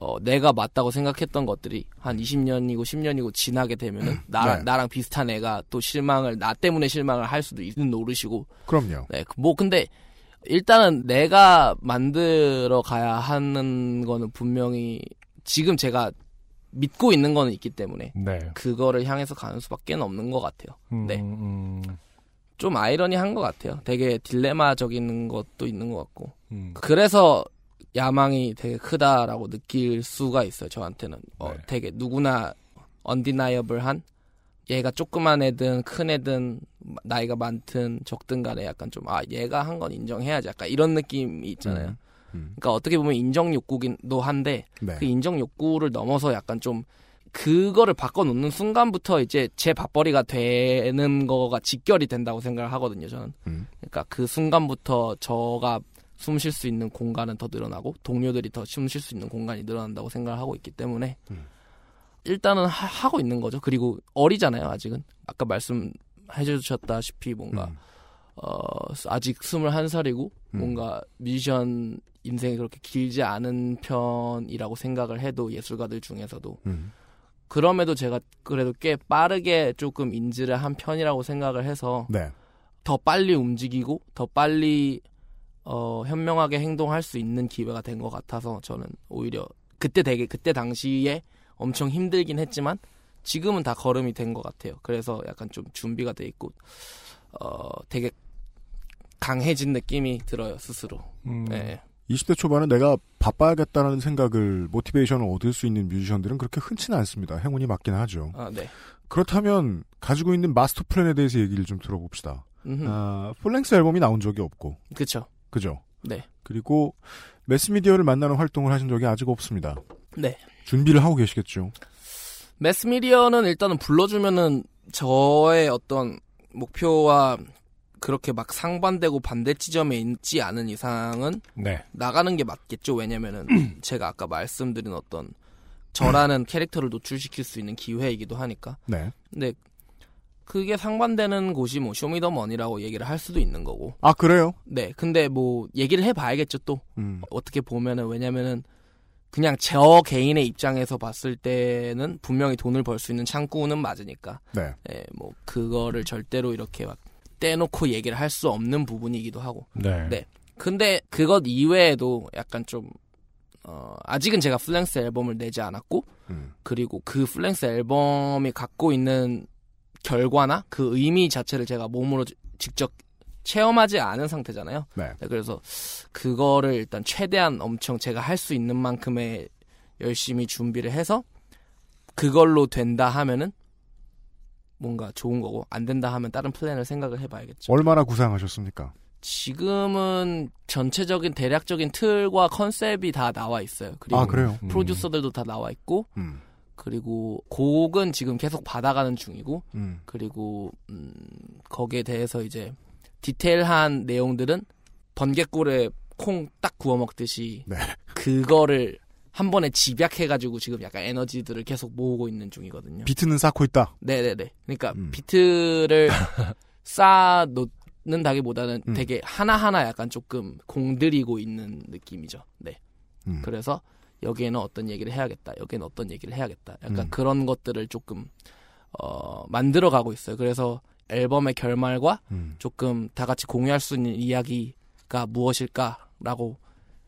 어, 내가 맞다고 생각했던 것들이 한 20년이고 10년이고 지나게 되면은 나랑 네. 나랑 비슷한 애가 또 실망을 나 때문에 실망을 할 수도 있는 노릇이고 그럼요. 네, 그뭐 근데 일단은 내가 만들어 가야 하는 거는 분명히 지금 제가 믿고 있는 거는 있기 때문에 네. 그거를 향해서 가는 수밖에 없는 것 같아요. 음, 네. 음, 좀 아이러니한 것 같아요. 되게 딜레마적인 것도 있는 것 같고. 음. 그래서 야망이 되게 크다라고 느낄 수가 있어요. 저한테는 어, 네. 되게 누구나 언디나이어블한 얘가 조그만 애든 큰 애든 나이가 많든 적든 간에 약간 좀 아 얘가 한 건 인정해야지 약간 이런 느낌이 있잖아요. 음, 음. 그러니까 어떻게 보면 인정 욕구긴도 한데 네. 그 인정 욕구를 넘어서 약간 좀 그거를 바꿔놓는 순간부터 이제 제 밥벌이가 되는 거가 직결이 된다고 생각을 하거든요. 저는. 음. 그러니까 그 순간부터 저가 숨 쉴 수 있는 공간은 더 늘어나고 동료들이 더 숨 쉴 수 있는 공간이 늘어난다고 생각을 하고 있기 때문에 음. 일단은 하, 고 있는 거죠. 그리고 어리잖아요, 아직은. 아까 말씀해 주셨다시피 뭔가 음. 어 아직 21살이고 음. 뭔가 뮤지션 인생이 그렇게 길지 않은 편이라고 생각을 해도 예술가들 중에서도 음. 그럼에도 제가 그래도 꽤 빠르게 조금 인지를 한 편이라고 생각을 해서 네. 더 빨리 움직이고 더 빨리 어, 현명하게 행동할 수 있는 기회가 된 것 같아서 저는 오히려 그때 되게 그때 당시에 엄청 힘들긴 했지만 지금은 다 걸음이 된 것 같아요. 그래서 약간 좀 준비가 돼 있고 어, 되게 강해진 느낌이 들어요 스스로. 음, 네. 20대 초반에 내가 바빠야겠다라는 생각을 모티베이션을 얻을 수 있는 뮤지션들은 그렇게 흔치는 않습니다. 행운이 맞긴 하죠. 아, 네. 그렇다면 가지고 있는 마스터 플랜에 대해서 얘기를 좀 들어봅시다. 음흠. 아, 풀랭스 앨범이 나온 적이 없고, 그쵸. 그죠? 네. 그리고 매스미디어를 만나는 활동을 하신 적이 아직 없습니다. 네. 준비를 하고 계시겠죠. 매스미디어는 일단은 불러주면은 저의 어떤 목표와 그렇게 막 상반되고 반대 지점에 있지 않은 이상은 네. 나가는 게 맞겠죠. 왜냐면은 제가 아까 말씀드린 어떤 저라는 캐릭터를 노출시킬 수 있는 기회이기도 하니까. 네. 근데 그게 상반되는 곳이 뭐 쇼미더머니라고 얘기를 할 수도 있는 거고. 아, 그래요? 네. 근데 뭐 얘기를 해봐야겠죠 또. 음. 어떻게 보면은 왜냐면은 그냥 저 개인의 입장에서 봤을 때는 분명히 돈을 벌 수 있는 창구는 맞으니까. 네. 예, 뭐 그거를 절대로 이렇게 막 떼놓고 얘기를 할 수 없는 부분이기도 하고. 네. 네. 근데 그것 이외에도 약간 좀 어, 아직은 제가 full-length 앨범을 내지 않았고 음. 그리고 그 full-length 앨범이 갖고 있는 결과나 그 의미 자체를 제가 몸으로 지- 직접 체험하지 않은 상태잖아요. 네. 네, 그래서 그거를 일단 최대한 엄청 제가 할 수 있는 만큼의 열심히 준비를 해서 그걸로 된다 하면은 뭔가 좋은 거고 안 된다 하면 다른 플랜을 생각을 해봐야겠죠. 얼마나 구상하셨습니까? 지금은 전체적인 대략적인 틀과 컨셉이 다 나와 있어요. 그리고 아, 그래요? 음. 프로듀서들도 다 나와 있고 음. 그리고 곡은 지금 계속 받아가는 중이고 음. 그리고 음, 거기에 대해서 이제 디테일한 내용들은 번개꿀에 콩 딱 구워 먹듯이 네. 그거를 한 번에 집약해가지고 지금 약간 에너지들을 계속 모으고 있는 중이거든요. 비트는 쌓고 있다. 네네네. 그러니까 음. 비트를 쌓아 놓는다기보다는 음. 되게 하나 하나 약간 조금 공들이고 있는 느낌이죠. 네. 음. 그래서 여기에는 어떤 얘기를 해야겠다. 여기에는 어떤 얘기를 해야겠다. 약간 음. 그런 것들을 조금 어 만들어 가고 있어요. 그래서 앨범의 결말과 음. 조금 다 같이 공유할 수 있는 이야기가 무엇일까라고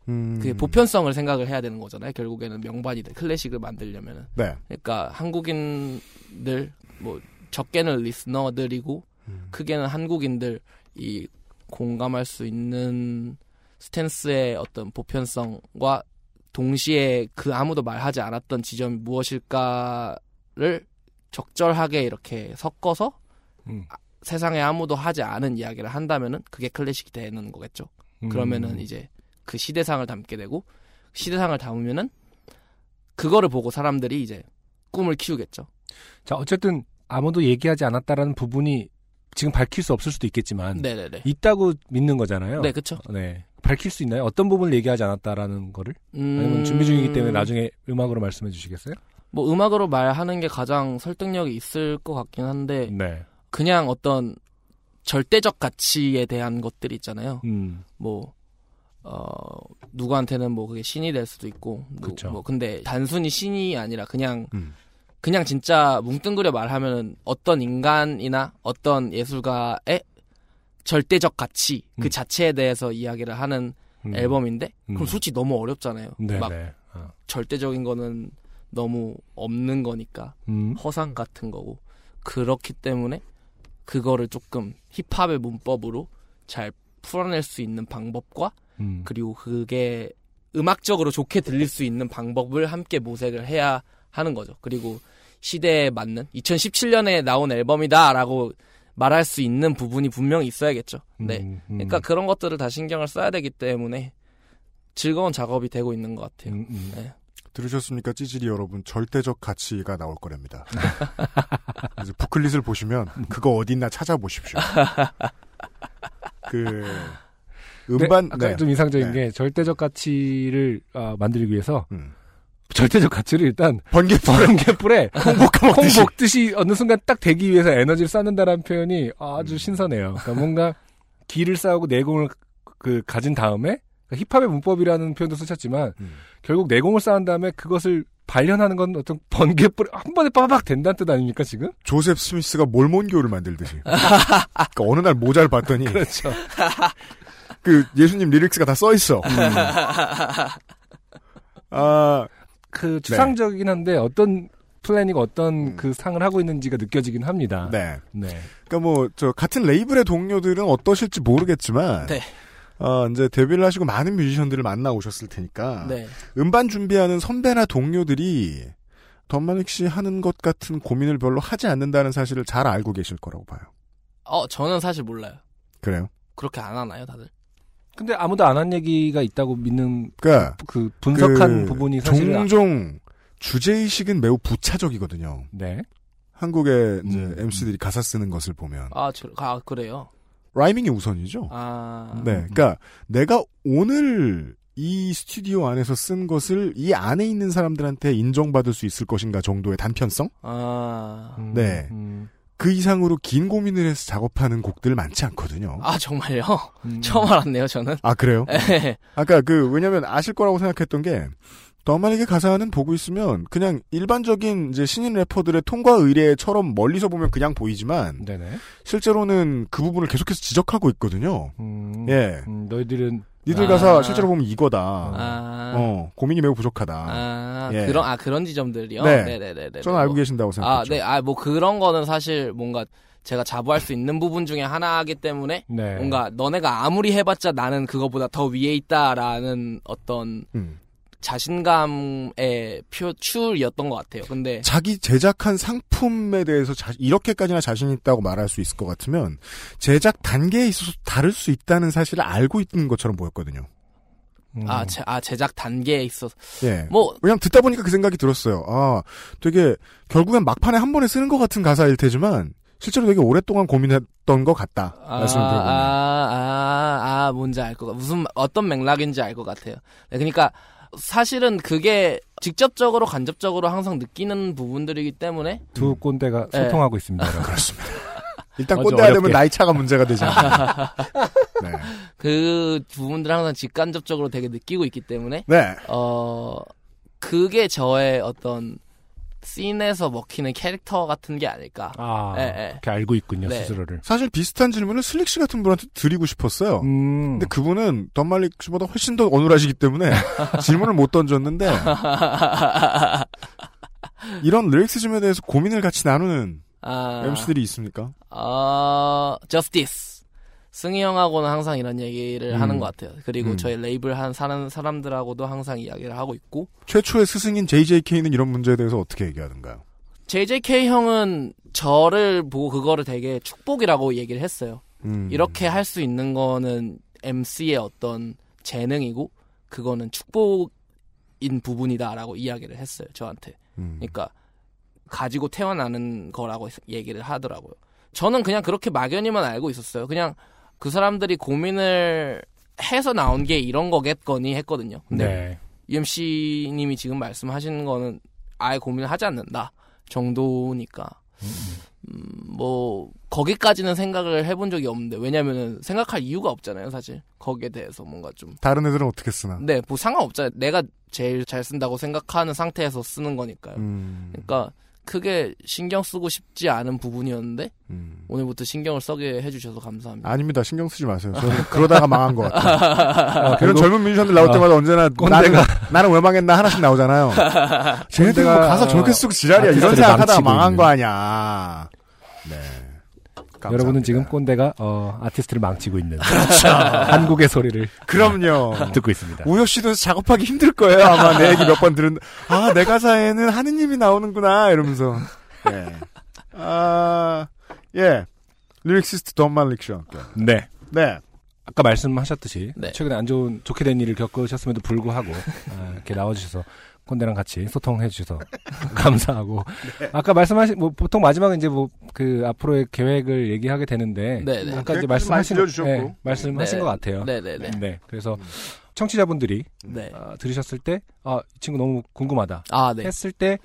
음. 그 보편성을 생각을 해야 되는 거잖아요. 결국에는 명반이든 클래식을 만들려면은 네. 그러니까 한국인들 뭐 적게는 리스너들이고 음. 크게는 한국인들 이 공감할 수 있는 스탠스의 어떤 보편성과 동시에 그 아무도 말하지 않았던 지점이 무엇일까를 적절하게 이렇게 섞어서 음. 세상에 아무도 하지 않은 이야기를 한다면은 그게 클래식이 되는 거겠죠. 음. 그러면은 이제 그 시대상을 담게 되고 시대상을 담으면은 그거를 보고 사람들이 이제 꿈을 키우겠죠. 자, 어쨌든 아무도 얘기하지 않았다라는 부분이 지금 밝힐 수 없을 수도 있겠지만 네네네. 있다고 믿는 거잖아요. 네, 그쵸. 네. 밝힐 수 있나요? 어떤 부분을 얘기하지 않았다라는 거를? 아니면 음... 준비 중이기 때문에 나중에 음악으로 말씀해 주시겠어요? 뭐 음악으로 말하는 게 가장 설득력이 있을 것 같긴 한데 네. 그냥 어떤 절대적 가치에 대한 것들이 있잖아요. 음. 뭐 어, 누구한테는 뭐 그게 신이 될 수도 있고 누- 그쵸. 뭐 근데 단순히 신이 아니라 그냥 음. 그냥 진짜 뭉뚱그려 말하면은 어떤 인간이나 어떤 예술가의 절대적 가치 그 음. 자체에 대해서 이야기를 하는 음. 앨범인데 그럼 음. 솔직히 너무 어렵잖아요. 네, 막 네. 어. 절대적인 거는 너무 없는 거니까 음. 허상 같은 거고 그렇기 때문에 그거를 조금 힙합의 문법으로 잘 풀어낼 수 있는 방법과 음. 그리고 그게 음악적으로 좋게 들릴 수 있는 방법을 함께 모색을 해야 하는 거죠. 그리고 시대에 맞는 2017년에 나온 앨범이다라고 말할 수 있는 부분이 분명히 있어야겠죠. 네. 음, 음. 그러니까 그런 것들을 다 신경을 써야 되기 때문에 즐거운 작업이 되고 있는 것 같아요. 음, 음. 네. 들으셨습니까, 찌질이 여러분? 절대적 가치가 나올 거랍니다. 그래서 부클릿을 보시면 그거 어딨나 찾아보십시오. 그 음반 네, 아까 네. 좀 이상적인 네. 게 절대적 가치를 아, 만들기 위해서 음. 절대적 가치를 일단 번개불에 번개불에 콩 볶아먹듯이. 콩 볶듯이 어느 순간 딱 되기 위해서 에너지를 쌓는다라는 표현이 아주 신선해요. 그러니까 뭔가 기를 쌓고 내공을 그 가진 다음에 그러니까 힙합의 문법이라는 표현도 쓰셨지만 음. 결국 내공을 쌓은 다음에 그것을 발현하는 건 어떤 번개불 한 번에 빠박 된다는 뜻 아닙니까 지금? 조셉 스미스가 몰몬교를 만들듯이. 그러니까 어느 날 모자를 봤더니 그렇죠. 그 예수님 lyrics가 다 써 있어. 아, 그 추상적이긴 한데 어떤 planning 어떤 그 상을 하고 있는지가 느껴지긴 합니다. 네. 네. 그러니까 뭐 저 같은 레이블의 동료들은 어떠실지 모르겠지만 네. 어, 이제 데뷔를 하시고 많은 뮤지션들을 만나 오셨을 테니까 네. 음반 준비하는 선배나 동료들이 덤마닉 씨 하는 것 같은 고민을 별로 하지 않는다는 사실을 잘 알고 계실 거라고 봐요. 어, 저는 사실 몰라요. 그래요? 그렇게 안 하나요, 다들? 근데 아무도 안 한 얘기가 있다고 믿는 그러니까 그 분석한 그 부분이 사실 종종 주제 의식은 매우 부차적이거든요. 네. 한국의 이제 음. MC들이 가사 쓰는 것을 보면 아, 저, 아 그래요? 라이밍이 우선이죠. 아. 네, 그러니까 내가 오늘 이 스튜디오 안에서 쓴 것을 이 안에 있는 사람들한테 인정받을 수 있을 것인가 정도의 단편성? 아. 음, 네. 음, 그 이상으로 긴 고민을 해서 작업하는 곡들 많지 않거든요. 아, 정말요? 음. 처음 알았네요, 저는. 아 그래요? 네. 아까 그 왜냐면 아실 거라고 생각했던 게 더마닉의 가사는 보고 있으면 그냥 일반적인 이제 신인 래퍼들의 통과 의례처럼 멀리서 보면 그냥 보이지만 네네. 실제로는 그 부분을 계속해서 지적하고 있거든요. 음, 예. 음, 너희들은 니들 아. 가사 실제로 보면 이거다. 아. 어, 고민이 매우 부족하다. 아, 예. 그런, 아, 그런 지점들이요? 네. 네네네네. 저는 알고 계신다고 아, 생각하죠. 네. 아, 뭐 그런 거는 사실 뭔가 제가 자부할 수 있는 부분 중에 하나이기 때문에 네. 뭔가 너네가 아무리 해봤자 나는 그거보다 더 위에 있다라는 어떤 음. 자신감의 표출이었던 것 같아요. 근데 자기 제작한 상품에 대해서 자- 이렇게까지나 자신 있다고 말할 수 있을 것 같으면 제작 단계에 있어서 다를 수 있다는 사실을 알고 있는 것처럼 보였거든요. 음. 아, 제, 아 제작 단계에 있어서 예. 뭐 왜냐면 듣다 보니까 그 생각이 들었어요. 아, 되게 결국엔 막판에 한 번에 쓰는 것 같은 가사일 테지만 실제로 되게 오랫동안 고민했던 것 같다. 아, 말씀을 들어보면. 아, 아, 아, 뭔지 알 것 같, 무슨, 어떤 맥락인지 알 것 같아요. 네, 그러니까, 사실은 그게 직접적으로, 간접적으로 항상 느끼는 부분들이기 때문에, 두 꼰대가 네. 소통하고 있습니다. 여러분. 그렇습니다. 일단 꼰대가 되면. 나이 차가 문제가 되지 않나. 네. 그 부분들을 항상 직간접적으로 되게 느끼고 있기 때문에, 네. 어, 그게 저의 어떤, scene에서 먹히는 캐릭터 같은 게 아닐까. 아, 예, 예. 그렇게 알고 있군요, 네. 스스로를. 사실 비슷한 질문을 슬릭 씨 같은 분한테 드리고 싶었어요. 음. 근데 그분은 던말릭 씨보다 훨씬 더 어눌하시기 때문에 질문을 못 던졌는데 이런 lyricism에 대해서 고민을 같이 나누는 아, MC들이 있습니까? 어, 저스티스. 승희 형하고는 항상 이런 얘기를 음. 하는 것 같아요. 그리고 음. 저희 레이블 한 사는 사람들하고도 항상 이야기를 하고 있고, 최초의 스승인 JJK는 이런 문제에 대해서 어떻게 얘기하던가요? JJK 형은 저를 보고 그거를 되게 축복이라고 얘기를 했어요. 음. 이렇게 할 수 있는 거는 MC의 어떤 재능이고, 그거는 축복인 부분이다라고 이야기를 했어요, 저한테. 음. 그러니까 가지고 태어나는 거라고 얘기를 하더라고요. 저는 그냥 그렇게 막연히만 알고 있었어요. 그냥 그 사람들이 고민을 해서 나온 게 이런 거겠거니 했거든요. 근데 네. UMC님이 지금 말씀하신 거는 아예 고민을 하지 않는다 정도니까 음, 뭐 거기까지는 생각을 해본 적이 없는데 왜냐면은 생각할 이유가 없잖아요 사실 거기에 대해서 뭔가 좀 다른 애들은 어떻게 쓰나? 네, 뭐 상관없잖아요. 내가 제일 잘 쓴다고 생각하는 상태에서 쓰는 거니까요. 음. 그러니까 크게 신경 쓰고 싶지 않은 부분이었는데 음. 오늘부터 신경을 써게 해주셔서 감사합니다. 아닙니다. 신경 쓰지 마세요. 저는 그러다가 망한 것 같아요. 아, 그런 젊은 뮤지션들 나올 때마다 언제나 나는, 나는 왜 망했나 하나씩 나오잖아요. 쟤네들 뭐 가사 저렇게 쓰고 지랄이야. 이런 아티스트를 생각하다가 망치고 망한 있는. 거 아니야. 네. 감사합니다. 여러분은 지금 꼰대가 어, 아티스트를 망치고 있는 한국의 소리를 그럼요. 듣고 있습니다. 우효 씨도 작업하기 힘들 거예요. 아마 내 얘기 몇 번 들은 아, 내 가사에는 하느님이 나오는구나 이러면서. 예. 아, 예. lyricist 던말릭 씨. 네. 네. 아까 말씀하셨듯이 네. 최근에 안 좋은 좋게 된 일을 겪으셨음에도 불구하고 아, 이렇게 나와주셔서 꼰대랑 같이 소통해 주셔서 감사하고 아까 말씀하신 뭐 보통 마지막에 이제 뭐 그 앞으로의 계획을 얘기하게 되는데 네, 네. 아까 이제 계획도 말씀하신. 네, 말씀하신 네. 것 같아요. 네네네. 네, 그래서 청취자분들이 네. 아, 들으셨을 때, 아, 이 친구 너무 궁금하다. 아, 네. 했을 때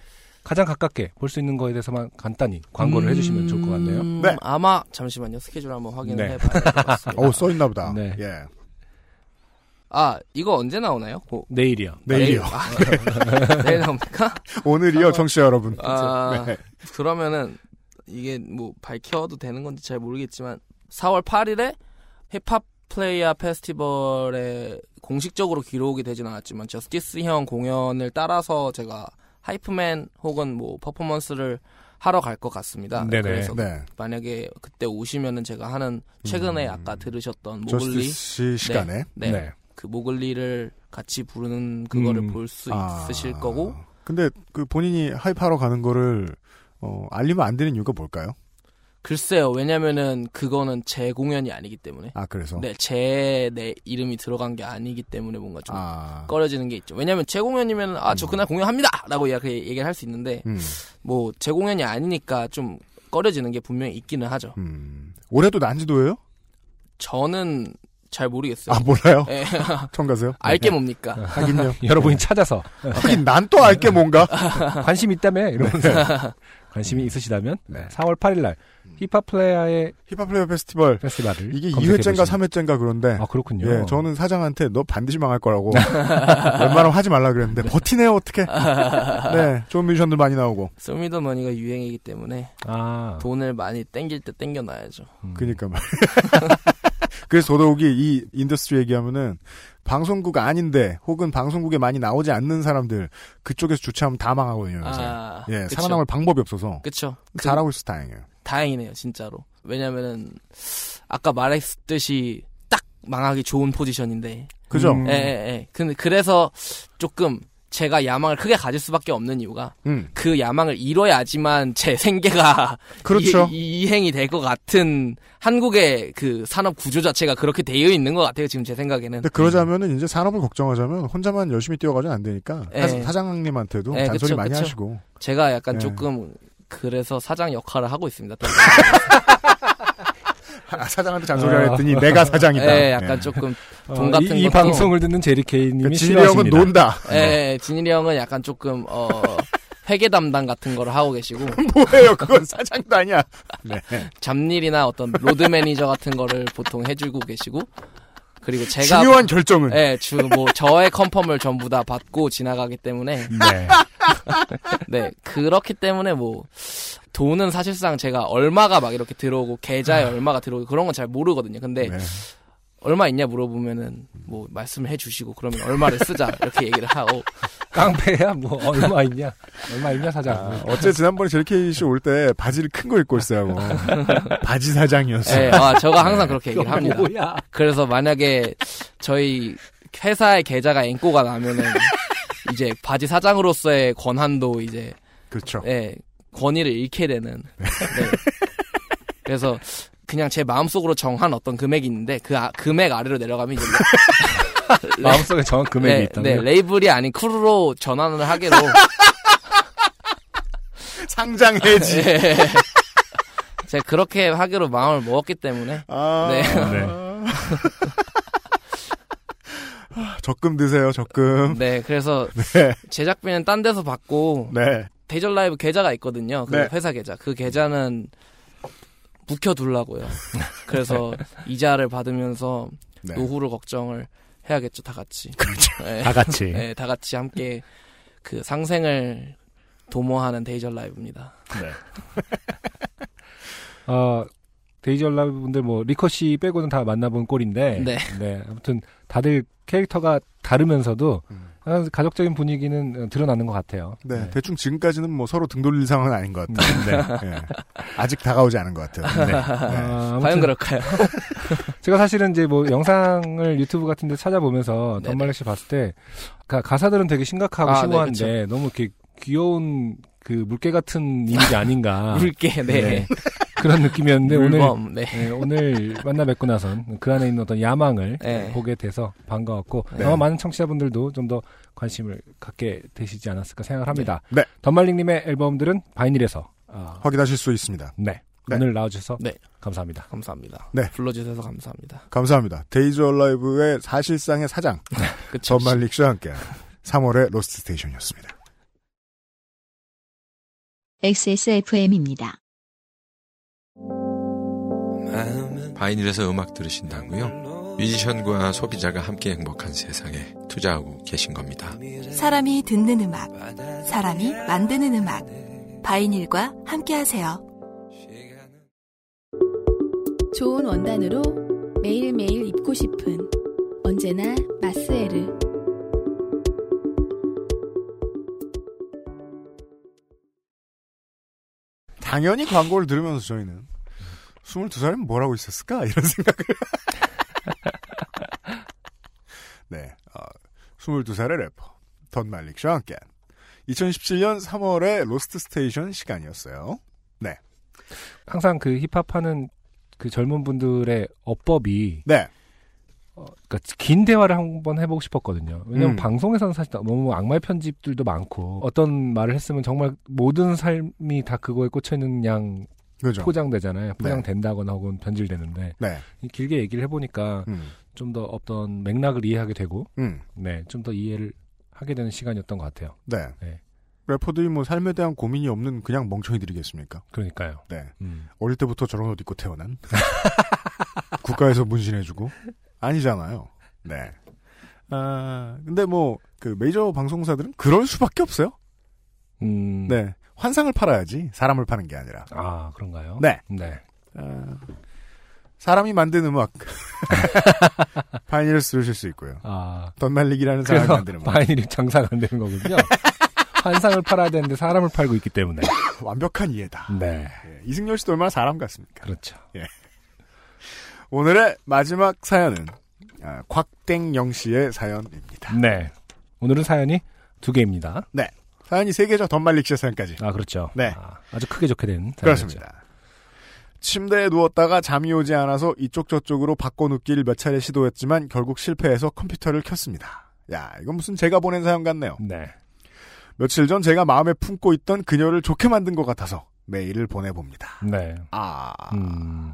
가장 가깝게 볼 수 있는 거에 대해서만 간단히 광고를 해주시면 좋을 것 같네요. 음, 네. 아마 잠시만요. 스케줄 한번 확인을 네. 해봐야 될 것 같습니다. 어, 써있나 보다. 네. 예. 아, 이거 언제 나오나요? 고- 내일이요. 내일이요. 아, 네. 내일 나옵니까? 오늘이요, 청취자 여러분. 아, 네. 그러면은 이게 뭐 밝혀도 되는 건지 잘 모르겠지만 4월 8일에 힙합플레이야 페스티벌에 공식적으로 기록이 되진 않았지만 저스디스 형 공연을 따라서 제가 hype man 혹은 뭐 퍼포먼스를 하러 갈 것 같습니다. 네네. 그래서 네. 만약에 그때 오시면은 제가 하는 최근에 음. 아까 들으셨던 저스디스 시간에. 네, 네. 그 모글리를 같이 부르는 그거를 음. 볼수 아. 있으실 거고 근데 그 본인이 하이파하러 가는 거를 어, 알리면 안 되는 이유가 뭘까요? 글쎄요 왜냐면은 그거는 제 공연이 아니기 때문에 아 그래서 네, 제 내 이름이 들어간 게 아니기 때문에 뭔가 좀 아 꺼려지는 게 있죠. 왜냐면 제 공연이면 아 저 그날 공연합니다라고 이렇게 얘기를 할 수 있는데 음, 뭐제 공연이 아니니까 좀 꺼려지는 게 분명히 있기는 하죠. 음. 올해도 난지도예요? 저는 잘 모르겠어요. 아 몰라요. 예. 청가세요? 알게 뭡니까? 하긴요. 여러분이 찾아서 하긴 난 또 알 게 뭔가. 관심 있다며 이러면서 관심이 있으시다면 네. 4월 8일날 힙합 플레이어의 힙합 플레이어 페스티벌 페스티벌을 이게 검색해 2회째인가 보시면. 3회째인가 그런데 아 그렇군요. 예, 저는 사장한테 너 반드시 망할 거라고 웬만하면 하지 말라 그랬는데 버티네요 어떻게? 네, 좋은 뮤지션들 많이 나오고. 소미더머니가 유행이기 때문에 아 돈을 많이 땡길 때 땡겨놔야죠. 음. 그니까 말. 그래서 더더욱이 이 industry 얘기하면은 방송국 아닌데 혹은 방송국에 많이 나오지 않는 사람들 그쪽에서 주최하면 다 망하거든요. 요새. 아, 예, 그쵸. 살아남을 방법이 없어서 그쵸. 그- 잘하고 있어 다행이에요. 다행이네요, 진짜로. 왜냐면은 아까 말했듯이 딱 망하기 좋은 포지션인데. 그죠? 음. 예, 예, 예. 근데 그래서 조금 제가 야망을 크게 가질 수밖에 없는 이유가 음, 그 야망을 이뤄야지만 제 생계가 그렇죠. 이, 행이 될 것 같은 한국의 그 산업 구조 자체가 그렇게 되어 있는 것 같아요. 지금 제 생각에는. 근데 그러자면은 이제 산업을 걱정하자면 혼자만 열심히 뛰어가지면 안 되니까 예. 사- 사장님한테도 예, 잔소리 그쵸, 많이 그쵸. 하시고 제가 약간 예. 조금 그래서 사장 역할을 하고 있습니다. 또. 아, 사장한테 잔소리 아. 했더니 내가 사장이다. 예, 약간 예. 조금 어, 돈 같은 이, 이 것도- 방송을 듣는 제리케이님이 그 진일이 형은. 논다. 예, 진일이 형은 약간 조금 어 회계 담당 같은 거를 하고 계시고 뭐예요? 그건 사장도 아니야. 네. 잡일이나 어떤 로드 매니저 같은 거를 보통 해주고 계시고 그리고 제가 중요한 결정은 예, 주, 뭐, 저의 컨펌을 전부 다 받고 지나가기 때문에, 네. 네, 그렇기 때문에 뭐, 돈은 사실상 제가 얼마가 막 이렇게 들어오고, 계좌에 얼마가 들어오고, 그런 건 잘 모르거든요. 근데, 네. 얼마 있냐 물어보면은, 뭐, 말씀을 해주시고, 그러면 얼마를 쓰자, 이렇게 얘기를 하고, 깡패야 뭐 얼마 있냐? 얼마 있냐 사장. 아, 어째 지난번에 제리케이 씨올 때 바지를 큰 거 입고 있어요. 바지 사장이었어. 예, 아, 저가 항상 그렇게 얘기를 합니다. 뭐야? 그래서 만약에 저희 회사의 계좌가 앵꼬가 나면은, 이제 바지 사장으로서의 권한도 이제 그렇죠. 예, 권위를 잃게 되는. 네. 그래서 그냥 제 마음속으로 정한 어떤 금액이 있는데 그 아- 금액 아래로 내려가면 이제 마음속에 정한 금액이 네, 있다. 네, 레이블이 아닌 크루로 전환을 하기로 상장 해지. 예. 제가 그렇게 하기로 마음을 먹었기 때문에 아, 네. 적금 드세요. 적금. 네, 그래서 네. 제작비는 딴 데서 받고 네. 데이절 라이브 계좌가 있거든요. 그 네. 회사 계좌. 그 계좌는 묵혀두려고요. 그래서 이자를 받으면서 네. 노후를 걱정을 해야겠죠, 다 같이. 그렇죠. 네. 다 같이. 네, 다 같이 함께 그 상생을 도모하는 Daze Alive입니다. 어, Daze Alive 분들 뭐 리코 씨 빼고는 다 만나본 꼴인데. 네. 아무튼 다들 캐릭터가 다르면서도 음. 아, 가족적인 분위기는 어, 드러나는 것 같아요. 네. 대충 지금까지는 뭐 서로 등 돌릴 상황은 아닌 것 같아요. 네. 예. 아직 다가오지 않은 것 같아요. 네. 아, 아무튼 과연 그럴까요? 제가 사실은 이제 뭐 영상을 유튜브 같은 데 찾아보면서. 던말릭 씨 봤을 때 가, 가사들은 되게 심각하고 아, 네, 심오한데 너무 이렇게 귀여운 그 물개 같은 이미지 아닌가. 물게, 네. 네. 그런 느낌이었는데 오늘 네. 네, 오늘 만나 뵙고 나선 그 안에 있는 어떤 야망을 네. 보게 돼서 반가웠고 네. 아마 많은 청취자분들도 좀 더 관심을 갖게 되시지 않았을까 생각을 합니다. 네. 덤말링님의 앨범들은 바이닐에서 아, 확인하실 수 있습니다. 네 네. 오늘 나와주셔서 네. 감사합니다. 감사합니다. 네. 불러주셔서 감사합니다. 감사합니다. Daze Alive의 사실상의 사장. 던말릭 씨와 함께 3월의 Lost Station이었습니다. XSFM입니다. 바이닐에서 음악 들으신다고요? 뮤지션과 소비자가 함께 행복한 세상에 투자하고 계신 겁니다. 사람이 듣는 음악, 사람이 만드는 음악. 바이닐과 함께하세요. 좋은 원단으로 매일매일 입고 싶은 언제나 마스에르. 당연히 광고를 들으면서 저희는 22살이면 뭘 하고 있었을까? 이런 생각을. 네, 어, 22살의 래퍼, 던말릭 씨와 함께 2017년 3월의 Lost Station 시간이었어요. 네. 항상 그 힙합하는 그 젊은 분들의 어법이 네. 어, 그러니까 긴 대화를 한번 해보고 싶었거든요. 왜냐면 음. 방송에서는 사실 너무 악마의 편집들도 많고 어떤 말을 했으면 정말 모든 삶이 다 그거에 꽂혀 있는 양 그죠. 포장되잖아요. 포장된다거나 혹은 변질되는데 네. 이 길게 얘기를 해보니까 음. 좀더 어떤 맥락을 이해하게 되고 음. 네, 좀 더 이해를 하게 되는 시간이었던 것 같아요. 네. 네. 래퍼들이 뭐 삶에 대한 고민이 없는 그냥 멍청이들이겠습니까? 그러니까요. 네. 음. 어릴 때부터 저런 옷 입고 태어난 국가에서 문신해주고 아니잖아요. 네. 아 근데 뭐 그 메이저 방송사들은 그럴 수밖에 없어요. 음. 네. 환상을 팔아야지 사람을 파는 게 아니라. 아 그런가요? 네. 네. 아, 사람이 만든 음악 바이닐을 쓰실 수 있고요. 아 덧날리기라는 사람이 만드는 음악 바이닐이 장사가 안 되는 거군요. 환상을 팔아야 되는데 사람을 팔고 있기 때문에. 완벽한 이해다. 네. 예, 이승열 씨도 얼마나 사람 같습니까? 그렇죠. 오늘의 마지막 사연은 아, 곽땡영 씨의 사연입니다. 네. 오늘은 사연이 두 개입니다. 사연이 세 개죠. 덧말릭 씨의 사연까지. 아 그렇죠. 네. 아, 주 크게 좋게 된 사연이었죠. 그렇습니다. 침대에 누웠다가 잠이 오지 않아서 이쪽 저쪽으로 바꿔눕기를 몇 차례 시도했지만 결국 실패해서 컴퓨터를 켰습니다. 야, 이건 무슨 제가 보낸 사연 같네요. 네. 며칠 전 제가 마음에 품고 있던 그녀를 좋게 만든 것 같아서 메일을 보내봅니다. 네. 아, 음.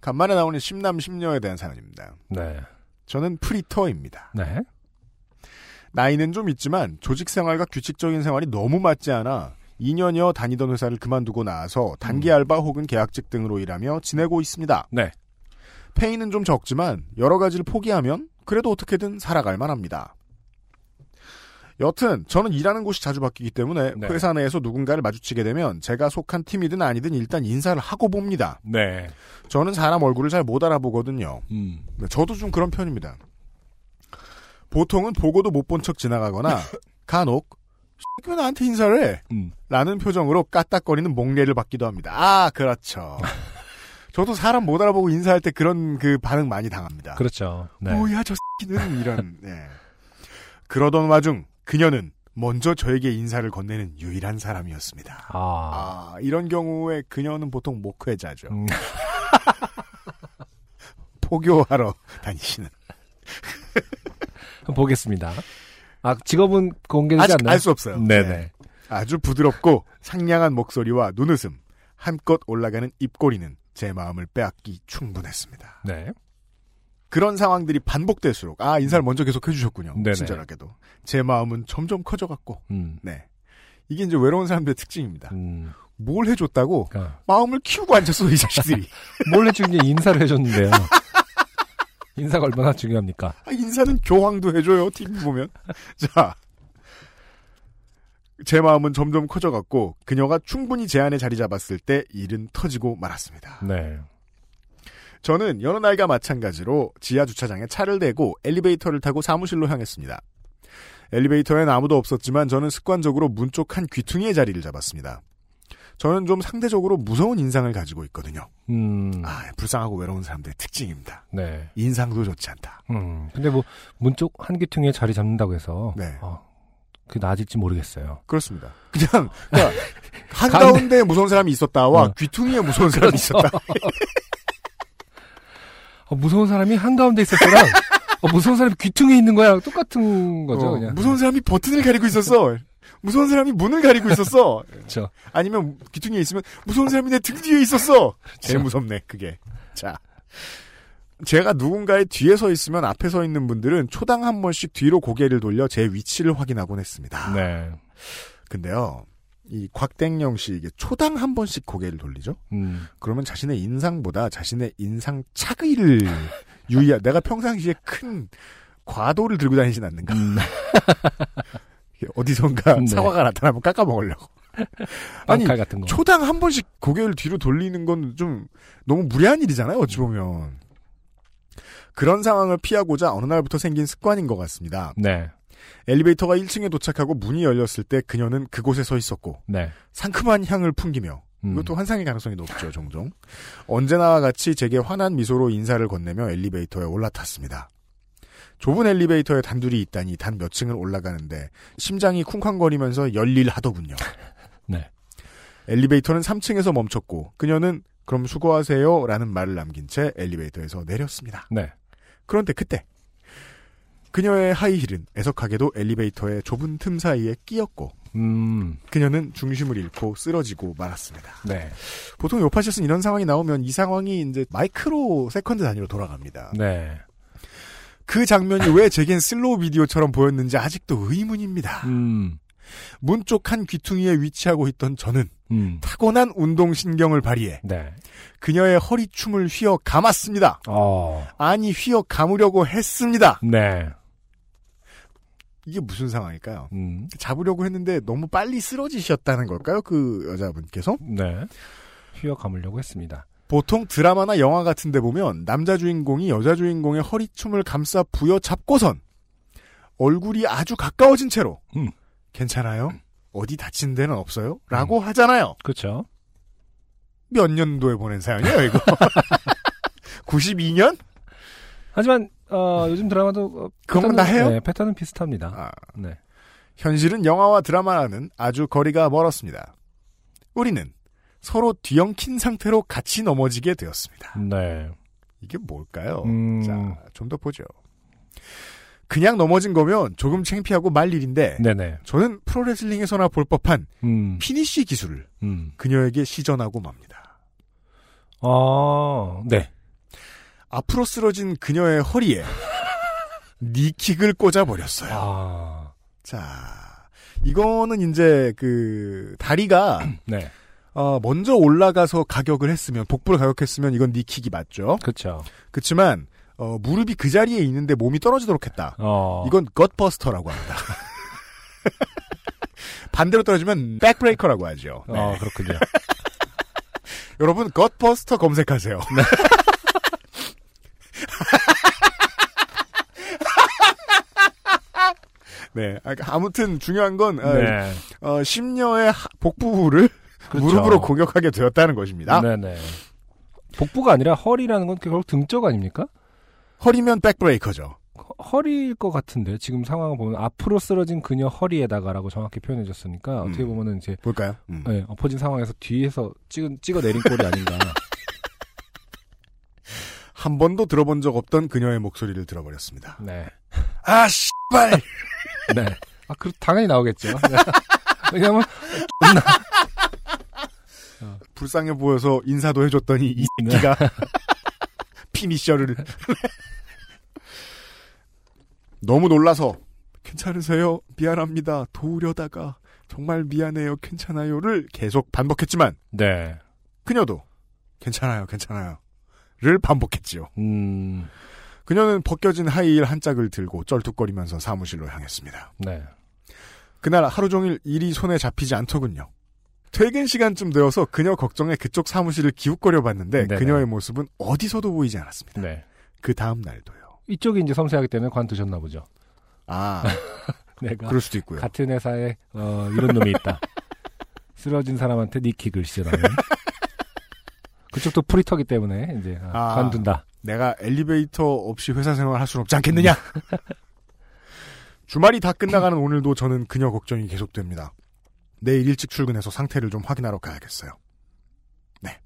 간만에 나오는 심남 심녀에 대한 사연입니다. 네. 저는 프리터입니다. 네. 나이는 좀 있지만 조직 생활과 규칙적인 생활이 너무 맞지 않아 2년여 다니던 회사를 그만두고 나와서 단기 알바 혹은 계약직 등으로 일하며 지내고 있습니다. 네. 페이는 좀 적지만 여러 가지를 포기하면 그래도 어떻게든 살아갈 만합니다. 여튼 저는 일하는 곳이 자주 바뀌기 때문에 네. 회사 내에서 누군가를 마주치게 되면 제가 속한 팀이든 아니든 일단 인사를 하고 봅니다. 네. 저는 사람 얼굴을 잘 못 알아보거든요. 음. 네, 저도 좀 그런 편입니다. 보통은 보고도 못 본 척 지나가거나 간혹 왜 나한테 인사를 해? 음. 라는 표정으로 까딱거리는 목례를 받기도 합니다. 아 그렇죠. 저도 사람 못 알아보고 인사할 때 그런 그 반응 많이 당합니다. 그렇죠. 네. 뭐야 저 새끼는 이런. 네. 그러던 와중 그녀는 먼저 저에게 인사를 건네는 유일한 사람이었습니다. 아. 아 이런 경우에 그녀는 보통 목회자죠. 음. 포교하러 다니시는. 보겠습니다. 아 직업은 공개되지 아직 않나요? 알 수 없어요. 네네. 네. 아주 부드럽고 상냥한 목소리와 눈웃음, 한껏 올라가는 입꼬리는 제 마음을 빼앗기 충분했습니다. 네. 그런 상황들이 반복될수록 아 인사를 먼저 계속 해주셨군요. 네네. 친절하게도 제 마음은 점점 커져갔고, 음. 네 이게 이제 외로운 사람들의 특징입니다. 음. 뭘 해줬다고 그러니까 마음을 키우고 앉았어 이 자식들이. 뭘게 인사를 해줬는데요. 인사가 얼마나 중요합니까? 아, 인사는 교황도 해줘요 TV 보면. 자. 제 마음은 점점 커져갔고 그녀가 충분히 제 안에 자리 잡았을 때 일은 터지고 말았습니다. 네. 저는 여느 날과 마찬가지로 지하 주차장에 차를 대고 엘리베이터를 타고 사무실로 향했습니다. 엘리베이터엔 아무도 없었지만 저는 습관적으로 문 쪽 한 귀퉁이의 자리를 잡았습니다. 저는 좀 상대적으로 무서운 인상을 가지고 있거든요. 음. 아, 불쌍하고 외로운 사람들의 특징입니다. 네. 인상도 좋지 않다. 음. 근데 뭐 문쪽 한귀퉁이에 자리 잡는다고 해서 네. 어, 그게 나아질지 모르겠어요. 그렇습니다. 그냥 그러니까 한가운데에 무서운 사람이 있었다와 어. 귀퉁이에 무서운 사람이 그렇죠. 있었다. 어, 무서운 사람이 한가운데 있었더랑 어, 무서운 사람이 귀퉁이에 있는 거야 똑같은 거죠. 어, 그냥. 무서운 사람이 버튼을 가리고 있었어. 무서운 사람이 문을 가리고 있었어. 그렇죠. 아니면 귀퉁이에 있으면 무서운 사람이 내 등 뒤에 있었어. 제일 그렇죠. 무섭네 그게. 자, 제가 누군가의 뒤에 서 있으면 앞에 서 있는 분들은 초당 한 번씩 뒤로 고개를 돌려 제 위치를 확인하곤 했습니다. 네. 근데요, 이 곽땡영 씨 이게 초당 한 번씩 고개를 돌리죠. 음. 그러면 자신의 인상보다 자신의 인상 차의를 유의하. 내가 평상시에 큰 과도를 들고 다니진 않는가. 음. 어디선가 네. 사과가 나타나면 깎아 먹으려고. 아니. 초당 한 번씩 고개를 뒤로 돌리는 건 좀 너무 무례한 일이잖아요. 어찌 보면. 그런 상황을 피하고자 어느 날부터 생긴 습관인 것 같습니다. 네. 엘리베이터가 1층에 도착하고 문이 열렸을 때 그녀는 그곳에 서 있었고 네. 상큼한 향을 풍기며 음. 이것도 환상의 가능성이 높죠, 종종. 언제나와 같이 제게 환한 미소로 인사를 건네며 엘리베이터에 올라탔습니다. 좁은 엘리베이터에 단둘이 있다니 단 몇 층을 올라가는데 심장이 쿵쾅거리면서 열일 하더군요. 네. 엘리베이터는 3층에서 멈췄고 그녀는 그럼 수고하세요 라는 말을 남긴 채 엘리베이터에서 내렸습니다. 네. 그런데 그때 그녀의 하이힐은 애석하게도 엘리베이터의 좁은 틈 사이에 끼었고 음. 그녀는 중심을 잃고 쓰러지고 말았습니다. 네. 보통 요팟시는 이런 상황이 나오면 이 상황이 이제 microsecond 단위로 돌아갑니다. 네. 그 장면이 왜 제겐 슬로우 비디오처럼 보였는지 아직도 의문입니다. 음. 문쪽 한 귀퉁이에 위치하고 있던 저는 음. 타고난 운동신경을 발휘해 네. 그녀의 허리춤을 휘어 감았습니다. 어. 아니 휘어 감으려고 했습니다. 네. 이게 무슨 상황일까요? 음. 잡으려고 했는데 너무 빨리 쓰러지셨다는 걸까요? 그 여자분께서? 네. 휘어 감으려고 했습니다. 보통 드라마나 영화 같은 데 보면 남자 주인공이 여자 주인공의 허리춤을 감싸 부여잡고선 얼굴이 아주 가까워진 채로 음. 괜찮아요? 어디 다친 데는 없어요? 라고 하잖아요. 그렇죠. 몇 년도에 보낸 사연이에요, 이거? 92년? 하지만 어, 요즘 드라마도 어, 패턴은- 건다 해요? 네, 패턴은 비슷합니다. 아, 네. 현실은 영화와 드라마와는 아주 거리가 멀었습니다. 우리는 서로 뒤엉킨 상태로 같이 넘어지게 되었습니다. 네. 이게 뭘까요? 음. 자, 좀 더 보죠. 그냥 넘어진 거면 조금 창피하고 말 일인데 네네. 저는 프로레슬링에서나 볼 법한 음. finish 기술을 음. 그녀에게 시전하고 맙니다. 아, 네. 앞으로 쓰러진 그녀의 허리에 니킥을 꽂아버렸어요. 아, 자, 이거는 이제 그 다리가 네. 어, 먼저 올라가서 가격을 했으면 복부를 가격했으면 이건 니킥이 맞죠. 그쵸. 그렇지만 어, 무릎이 그 자리에 있는데 몸이 떨어지도록 했다. 어. 이건 겉버스터라고 합니다. 반대로 떨어지면 백브레이커라고 하죠. 네. 어, 그렇군요. 여러분 겉버스터 검색하세요. 네. 아, 아무튼 중요한 건 어, 네. 어, 심녀의 하- 복부를 그렇죠. 무릎으로 공격하게 되었다는 것입니다. 네네. 복부가 아니라 허리라는 건 결국 등쪽 아닙니까? 허리면 백브레이커죠. 허- 허리일 것 같은데 지금 상황을 보면 앞으로 쓰러진 그녀 허리에다가라고 정확히 표현해줬으니까 음. 어떻게 보면은 이제 볼까요? 음. 네, 엎어진 상황에서 뒤에서 찍은 찍어 내린 꼴이 아닌가. 한 번도 들어본 적 없던 그녀의 목소리를 들어버렸습니다. 네. 아, 씨발! 네. 아, 그 당연히 나오겠죠. 네. 왜냐면 불쌍해 보여서 인사도 해줬더니 이 네. 새끼가 피니셔를 너무 놀라서 괜찮으세요? 미안합니다. 도우려다가 정말 미안해요. 괜찮아요를 계속 반복했지만 네. 그녀도 괜찮아요. 괜찮아요. 를 반복했지요. 음. 그녀는 벗겨진 하이힐 한 짝을 들고 쩔뚝거리면서 사무실로 향했습니다. 네. 그날 하루 종일 일이 손에 잡히지 않더군요. 퇴근 시간쯤 되어서 그녀 걱정에 그쪽 사무실을 기웃거려 봤는데 네네. 그녀의 모습은 어디서도 보이지 않았습니다. 네. 그 다음 날도요. 이쪽이 이제 섬세하기 때문에 관두셨나 보죠. 아, 내가 그럴 수도 있고요. 같은 회사에 어, 이런 놈이 있다. 쓰러진 사람한테 니킥을 시전하는. 그쪽도 프리터기 때문에 이제 아, 아. 관둔다. 내가 엘리베이터 없이 회사 생활 할 수는 없지 않겠느냐? 주말이 다 끝나가는 오늘도 저는 그녀 걱정이 계속됩니다. 내일 일찍 출근해서 상태를 좀 확인하러 가야겠어요. 네.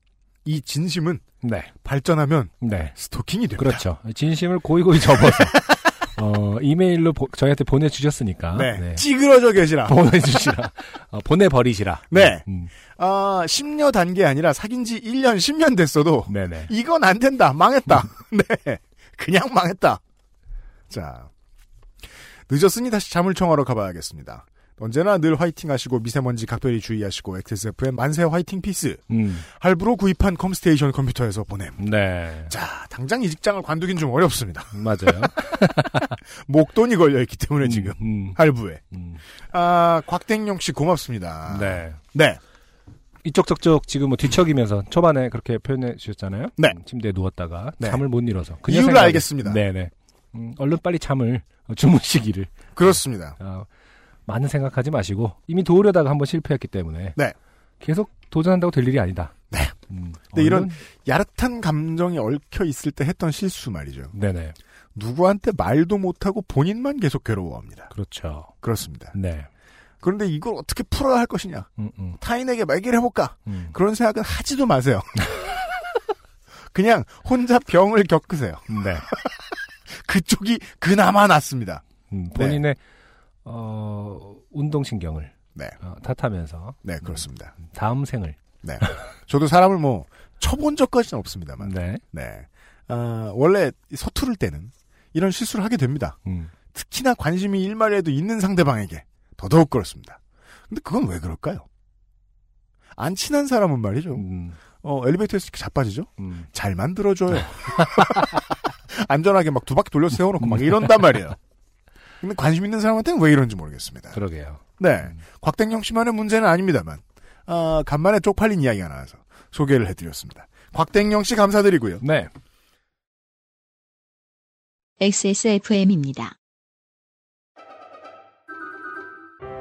이 진심은 네. 발전하면 네. 스토킹이 됩니다. 그렇죠. 진심을 고이고이 접어서 어, 이메일로 보- 저희한테 보내주셨으니까. 네. 찌그러져 계시라. 보내주시라. 어, 보내버리시라. 네. 음, 아, 10년 단계 아니라 사귄 지 1년, 10년 됐어도 네네. 이건 안 된다. 망했다. 네. 그냥 망했다. 자. 늦었으니 다시 잠을 청하러 가봐야겠습니다. 언제나 늘 화이팅 하시고 미세먼지 각별히 주의하시고 XSFM 만세 화이팅 peace. 음, 할부로 구입한 컴스테이션 컴퓨터에서 보냄. 네. 자, 당장 이 직장을 관두긴 좀 어렵습니다. 맞아요. 목돈이 걸려있기 때문에 지금. 음, 할부에. 음, 아, 곽댕영 씨 고맙습니다. 네. 네. 이쪽 저쪽 지금 뭐 뒤척이면서 초반에 그렇게 표현해 주셨잖아요. 네. 음, 침대에 누웠다가 네. 잠을 못 이뤄서 이유를 생각이- 알겠습니다. 네네. 음, 얼른 빨리 잠을 어, 주무시기를 그렇습니다. 어, 많은 생각하지 마시고 이미 도우려다가 한번 실패했기 때문에 네. 계속 도전한다고 될 일이 아니다. 네. 음, 근데 이런 야릇한 감정이 얽혀 있을 때 했던 실수 말이죠. 네네 누구한테 말도 못하고 본인만 계속 괴로워합니다. 그렇죠. 그렇습니다. 네. 그런데 이걸 어떻게 풀어야 할 것이냐? 음, 음, 타인에게 말기를 해볼까? 음. 그런 생각은 하지도 마세요. 그냥 혼자 병을 겪으세요. 네. 그쪽이 그나마 낫습니다. 음, 본인의 어, 운동신경을 네. 어, 탓하면서 네, 그렇습니다. 다음 생을 네. 저도 사람을 뭐 쳐본 적까지는 없습니다만. 네. 네. 아, 원래 서투를 때는 이런 실수를 하게 됩니다. 음. 특히나 관심이 일말에도 있는 상대방에게 더더욱 그렇습니다. 근데 그건 왜 그럴까요? 안 친한 사람은 말이죠. 음, 어, 엘리베이터에서 이렇게 자빠지죠? 음. 잘 만들어줘요. 안전하게 막 두 바퀴 돌려 세워놓고 막 이런단 말이에요. 근데 관심 있는 사람한테는 왜 이런지 모르겠습니다. 그러게요. 네. 곽댕영 씨만의 문제는 아닙니다만, 아, 간만에 쪽팔린 이야기가 나와서 소개를 해드렸습니다. 곽댕영 씨 감사드리고요. 네. XSFM입니다.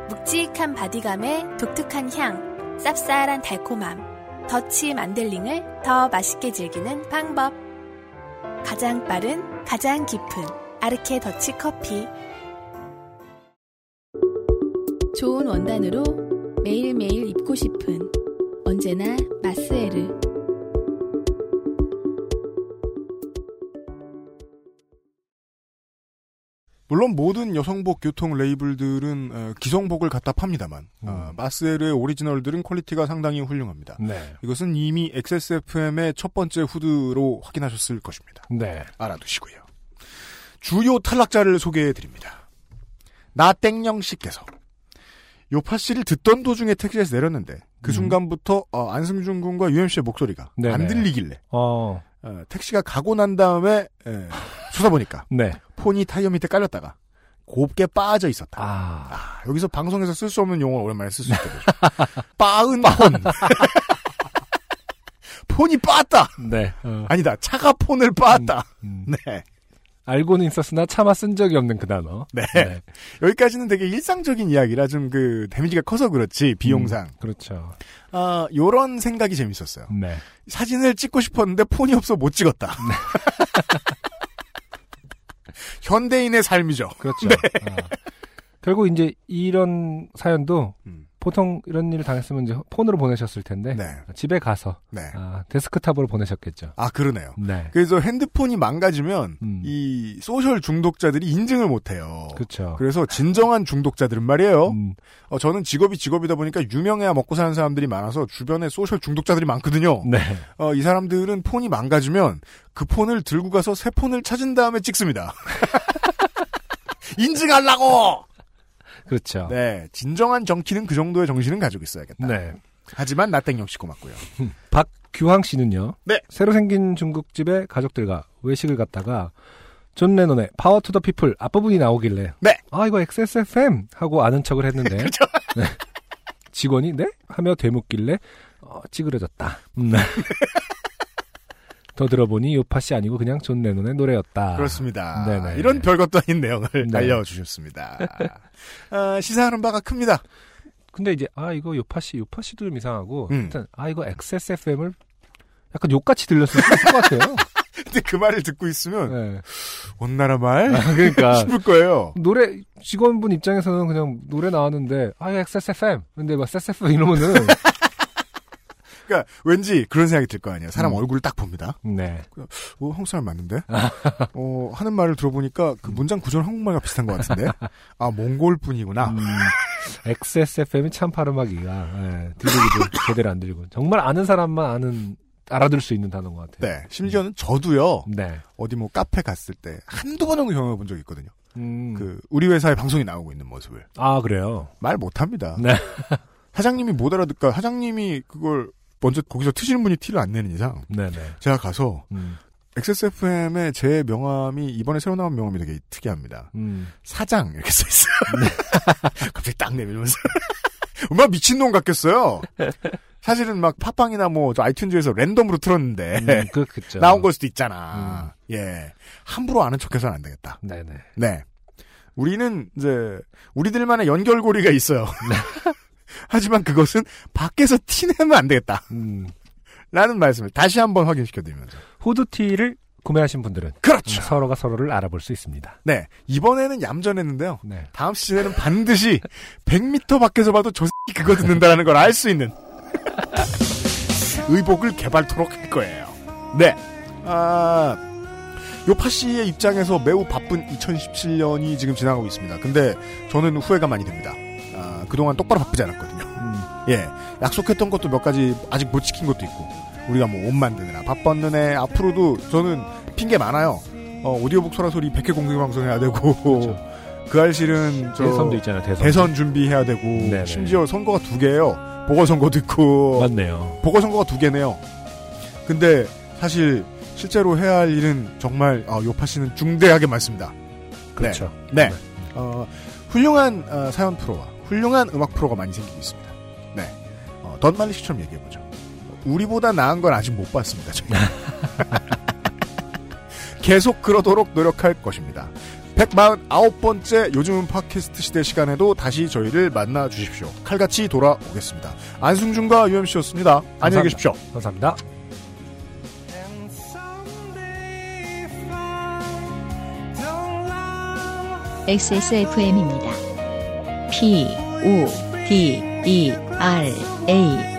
묵직한 body감에 독특한 향, 쌉쌀한 달콤함, 더치 만델링을 더 맛있게 즐기는 방법. 가장 빠른, 가장 깊은 아르케 더치 커피. 좋은 원단으로 매일매일 입고 싶은 언제나 마스에르. 물론 모든 여성복 유통 label들은 어, 기성복을 갖다 팝니다만 어, 마스에르의 오리지널들은 퀄리티가 상당히 훌륭합니다. 네. 이것은 이미 XSFM의 첫 번째 후드로 확인하셨을 것입니다. 네. 알아두시고요. 주요 탈락자를 소개해드립니다. 나땡영 씨께서 요파 씨를 듣던 도중에 택시에서 내렸는데 그 음. 순간부터 어, 안승준 군과 UMC의 목소리가 네네. 안 들리길래 어, 어, 택시가 가고 난 다음에 에, 쳐다보니까 네. 폰이 타이어 밑에 깔렸다가 곱게 빠져 있었다. 아, 아, 여기서 방송에서 쓸 수 없는 용어를 오랜만에 쓸 수 있게 되죠. 빠은 폰. 폰이 빠았다. 네. 어, 아니다. 차가 폰을 빠았다. 음. 네. 알고는 있었으나 차마 쓴 적이 없는 그 단어. 네. 여기까지는 되게 일상적인 이야기라 좀 그 damage가 커서 그렇지 비용상. 그렇죠. 아 요런 생각이 재밌었어요. 네. 사진을 찍고 싶었는데 폰이 없어 못 찍었다. 현대인의 삶이죠. 그렇죠. 아. 결국 이제 이런 사연도 음. 보통 이런 일을 당했으면 이제 폰으로 보내셨을 텐데 네. 집에 가서 네. 아, 데스크탑으로 보내셨겠죠. 아 그러네요. 네. 그래서 핸드폰이 망가지면 음. 이 social 중독자들이 인증을 못해요. 그렇죠. 그래서 진정한 중독자들은 말이에요. 음, 어, 저는 직업이 직업이다 보니까 유명해야 먹고 사는 사람들이 많아서 주변에 소셜 중독자들이 많거든요. 네. 어, 이 사람들은 폰이 망가지면 그 폰을 들고 가서 새 폰을 찾은 다음에 찍습니다. 인증하려고! 그렇죠. 네, 진정한 정키는 그 정도의 정신은 가지고 있어야겠다. 네. 하지만 나땡 역시 고맙고요. 박규황 씨는요. 네. 새로 생긴 중국집에 가족들과 외식을 갔다가 존 레논의 Power to the People 앞부분이 나오길래 네. 아 이거 XSFM 하고 아는 척을 했는데 그렇죠. 네. 직원이 네 하며 되묻길래 어, 찌그러졌다. 음. 더 들어보니 씨 아니고 그냥 존 레논의 노래였다. 그렇습니다. 네네. 이런 별것도 아닌 내용을 네. 알려주셨습니다. 아, 시사하는 바가 큽니다. 근데 이제 아 이거 요파 씨도 좀 이상하고 음. 일단 아 이거 XSFM을 약간 욕같이 들렸을 것 같아요. 근데 그 말을 듣고 있으면 네. 원나라 말 아, 그러니까 싶을 거예요. 노래 직원분 입장에서는 그냥 노래 나왔는데 아 이거 XSFM 근데 막 XSFM 이러면은 그러니까 왠지 그런 생각이 들 거 아니에요. 사람 음. 얼굴을 딱 봅니다. 네. 어, 한국 사람 맞는데? 어, 하는 말을 들어보니까 그 문장 구조는 한국말과 비슷한 것 같은데? 아, 몽골 분이구나. 음, XSFM이 참 발음하기가 예, 들리기도 제대로 안 들리고 정말 아는 사람만 아는 알아들 수 있는 단어인 것 같아요. 네. 심지어는 저도요, 네. 어디 뭐 카페 갔을 때 한두 번 정도 경험해 본 적이 있거든요. 음, 그, 우리 회사의 방송이 나오고 있는 모습을. 아 그래요. 말 못 합니다. 네. 사장님이 못 알아듣까, 사장님이 그걸 먼저 거기서 트시는 분이 티를 안 내는 이상, 네네. 제가 가서 음, XSFM의 제 명함이 이번에 새로 나온 명함이 되게 특이합니다. 음, 사장 이렇게 써 있어요. 갑자기 딱 내밀면서 얼마나 미친놈 같겠어요. 사실은 막 팟빵이나 뭐저 아이튠즈에서 랜덤으로 틀었는데 음, 그렇겠죠. 나온 걸 수도 있잖아. 예, 함부로 아는 척해서는 안 되겠다. 네네. 네, 우리는 이제 우리들만의 연결고리가 있어요. 하지만 그것은 밖에서 티내면 안 되겠다. 음, 라는 말씀을 다시 한번 확인시켜드리면서. 후드티를 구매하신 분들은 그렇죠. 서로가 서로를 알아볼 수 있습니다. 네, 이번에는 얌전했는데요. 네. 다음 시즌에는 반드시 100m 밖에서 봐도 저 새끼 그거 듣는다라는 걸 알 수 있는 의복을 개발토록 할 거예요. 네. 아, 요파 씨의 입장에서 매우 바쁜 2017년이 지금 지나가고 있습니다. 근데 저는 후회가 많이 됩니다. 아, 그동안 똑바로 바쁘지 않았거든요. 음, 예. 약속했던 것도 몇 가지 아직 못 지킨 것도 있고, 우리가 뭐 옷 만드느라 바빴는 애 앞으로도 저는 핑계 많아요. 어, 오디오북 소라 소리 100회 공개 방송해야 되고, 그렇죠. 그 알실은 저 대선도 있잖아요. 대선. 대선 준비해야 되고 네네. 심지어 선거가 두 개예요. 보궐선거도 있고 맞네요. 보궐선거가 두 개네요. 근데 사실 실제로 해야 할 일은 정말 어, 요파 씨는 중대하게 많습니다. 그렇죠. 네. 어, 훌륭한 어, 사연 프로와 훌륭한 음악 프로가 많이 생기고 있습니다. 네. 어, 던말리 씨처럼 얘기해보죠. 우리보다 나은 건 아직 못 봤습니다. 저희. 계속 그러도록 노력할 것입니다. 149번째 요즘은 팟캐스트 시대 시간에도 다시 저희를 만나 주십시오. 칼같이 돌아오겠습니다. 안승준과 UMC였습니다. 안녕히 계십시오. 감사합니다. XSFM입니다. P, O, D, E, R, A.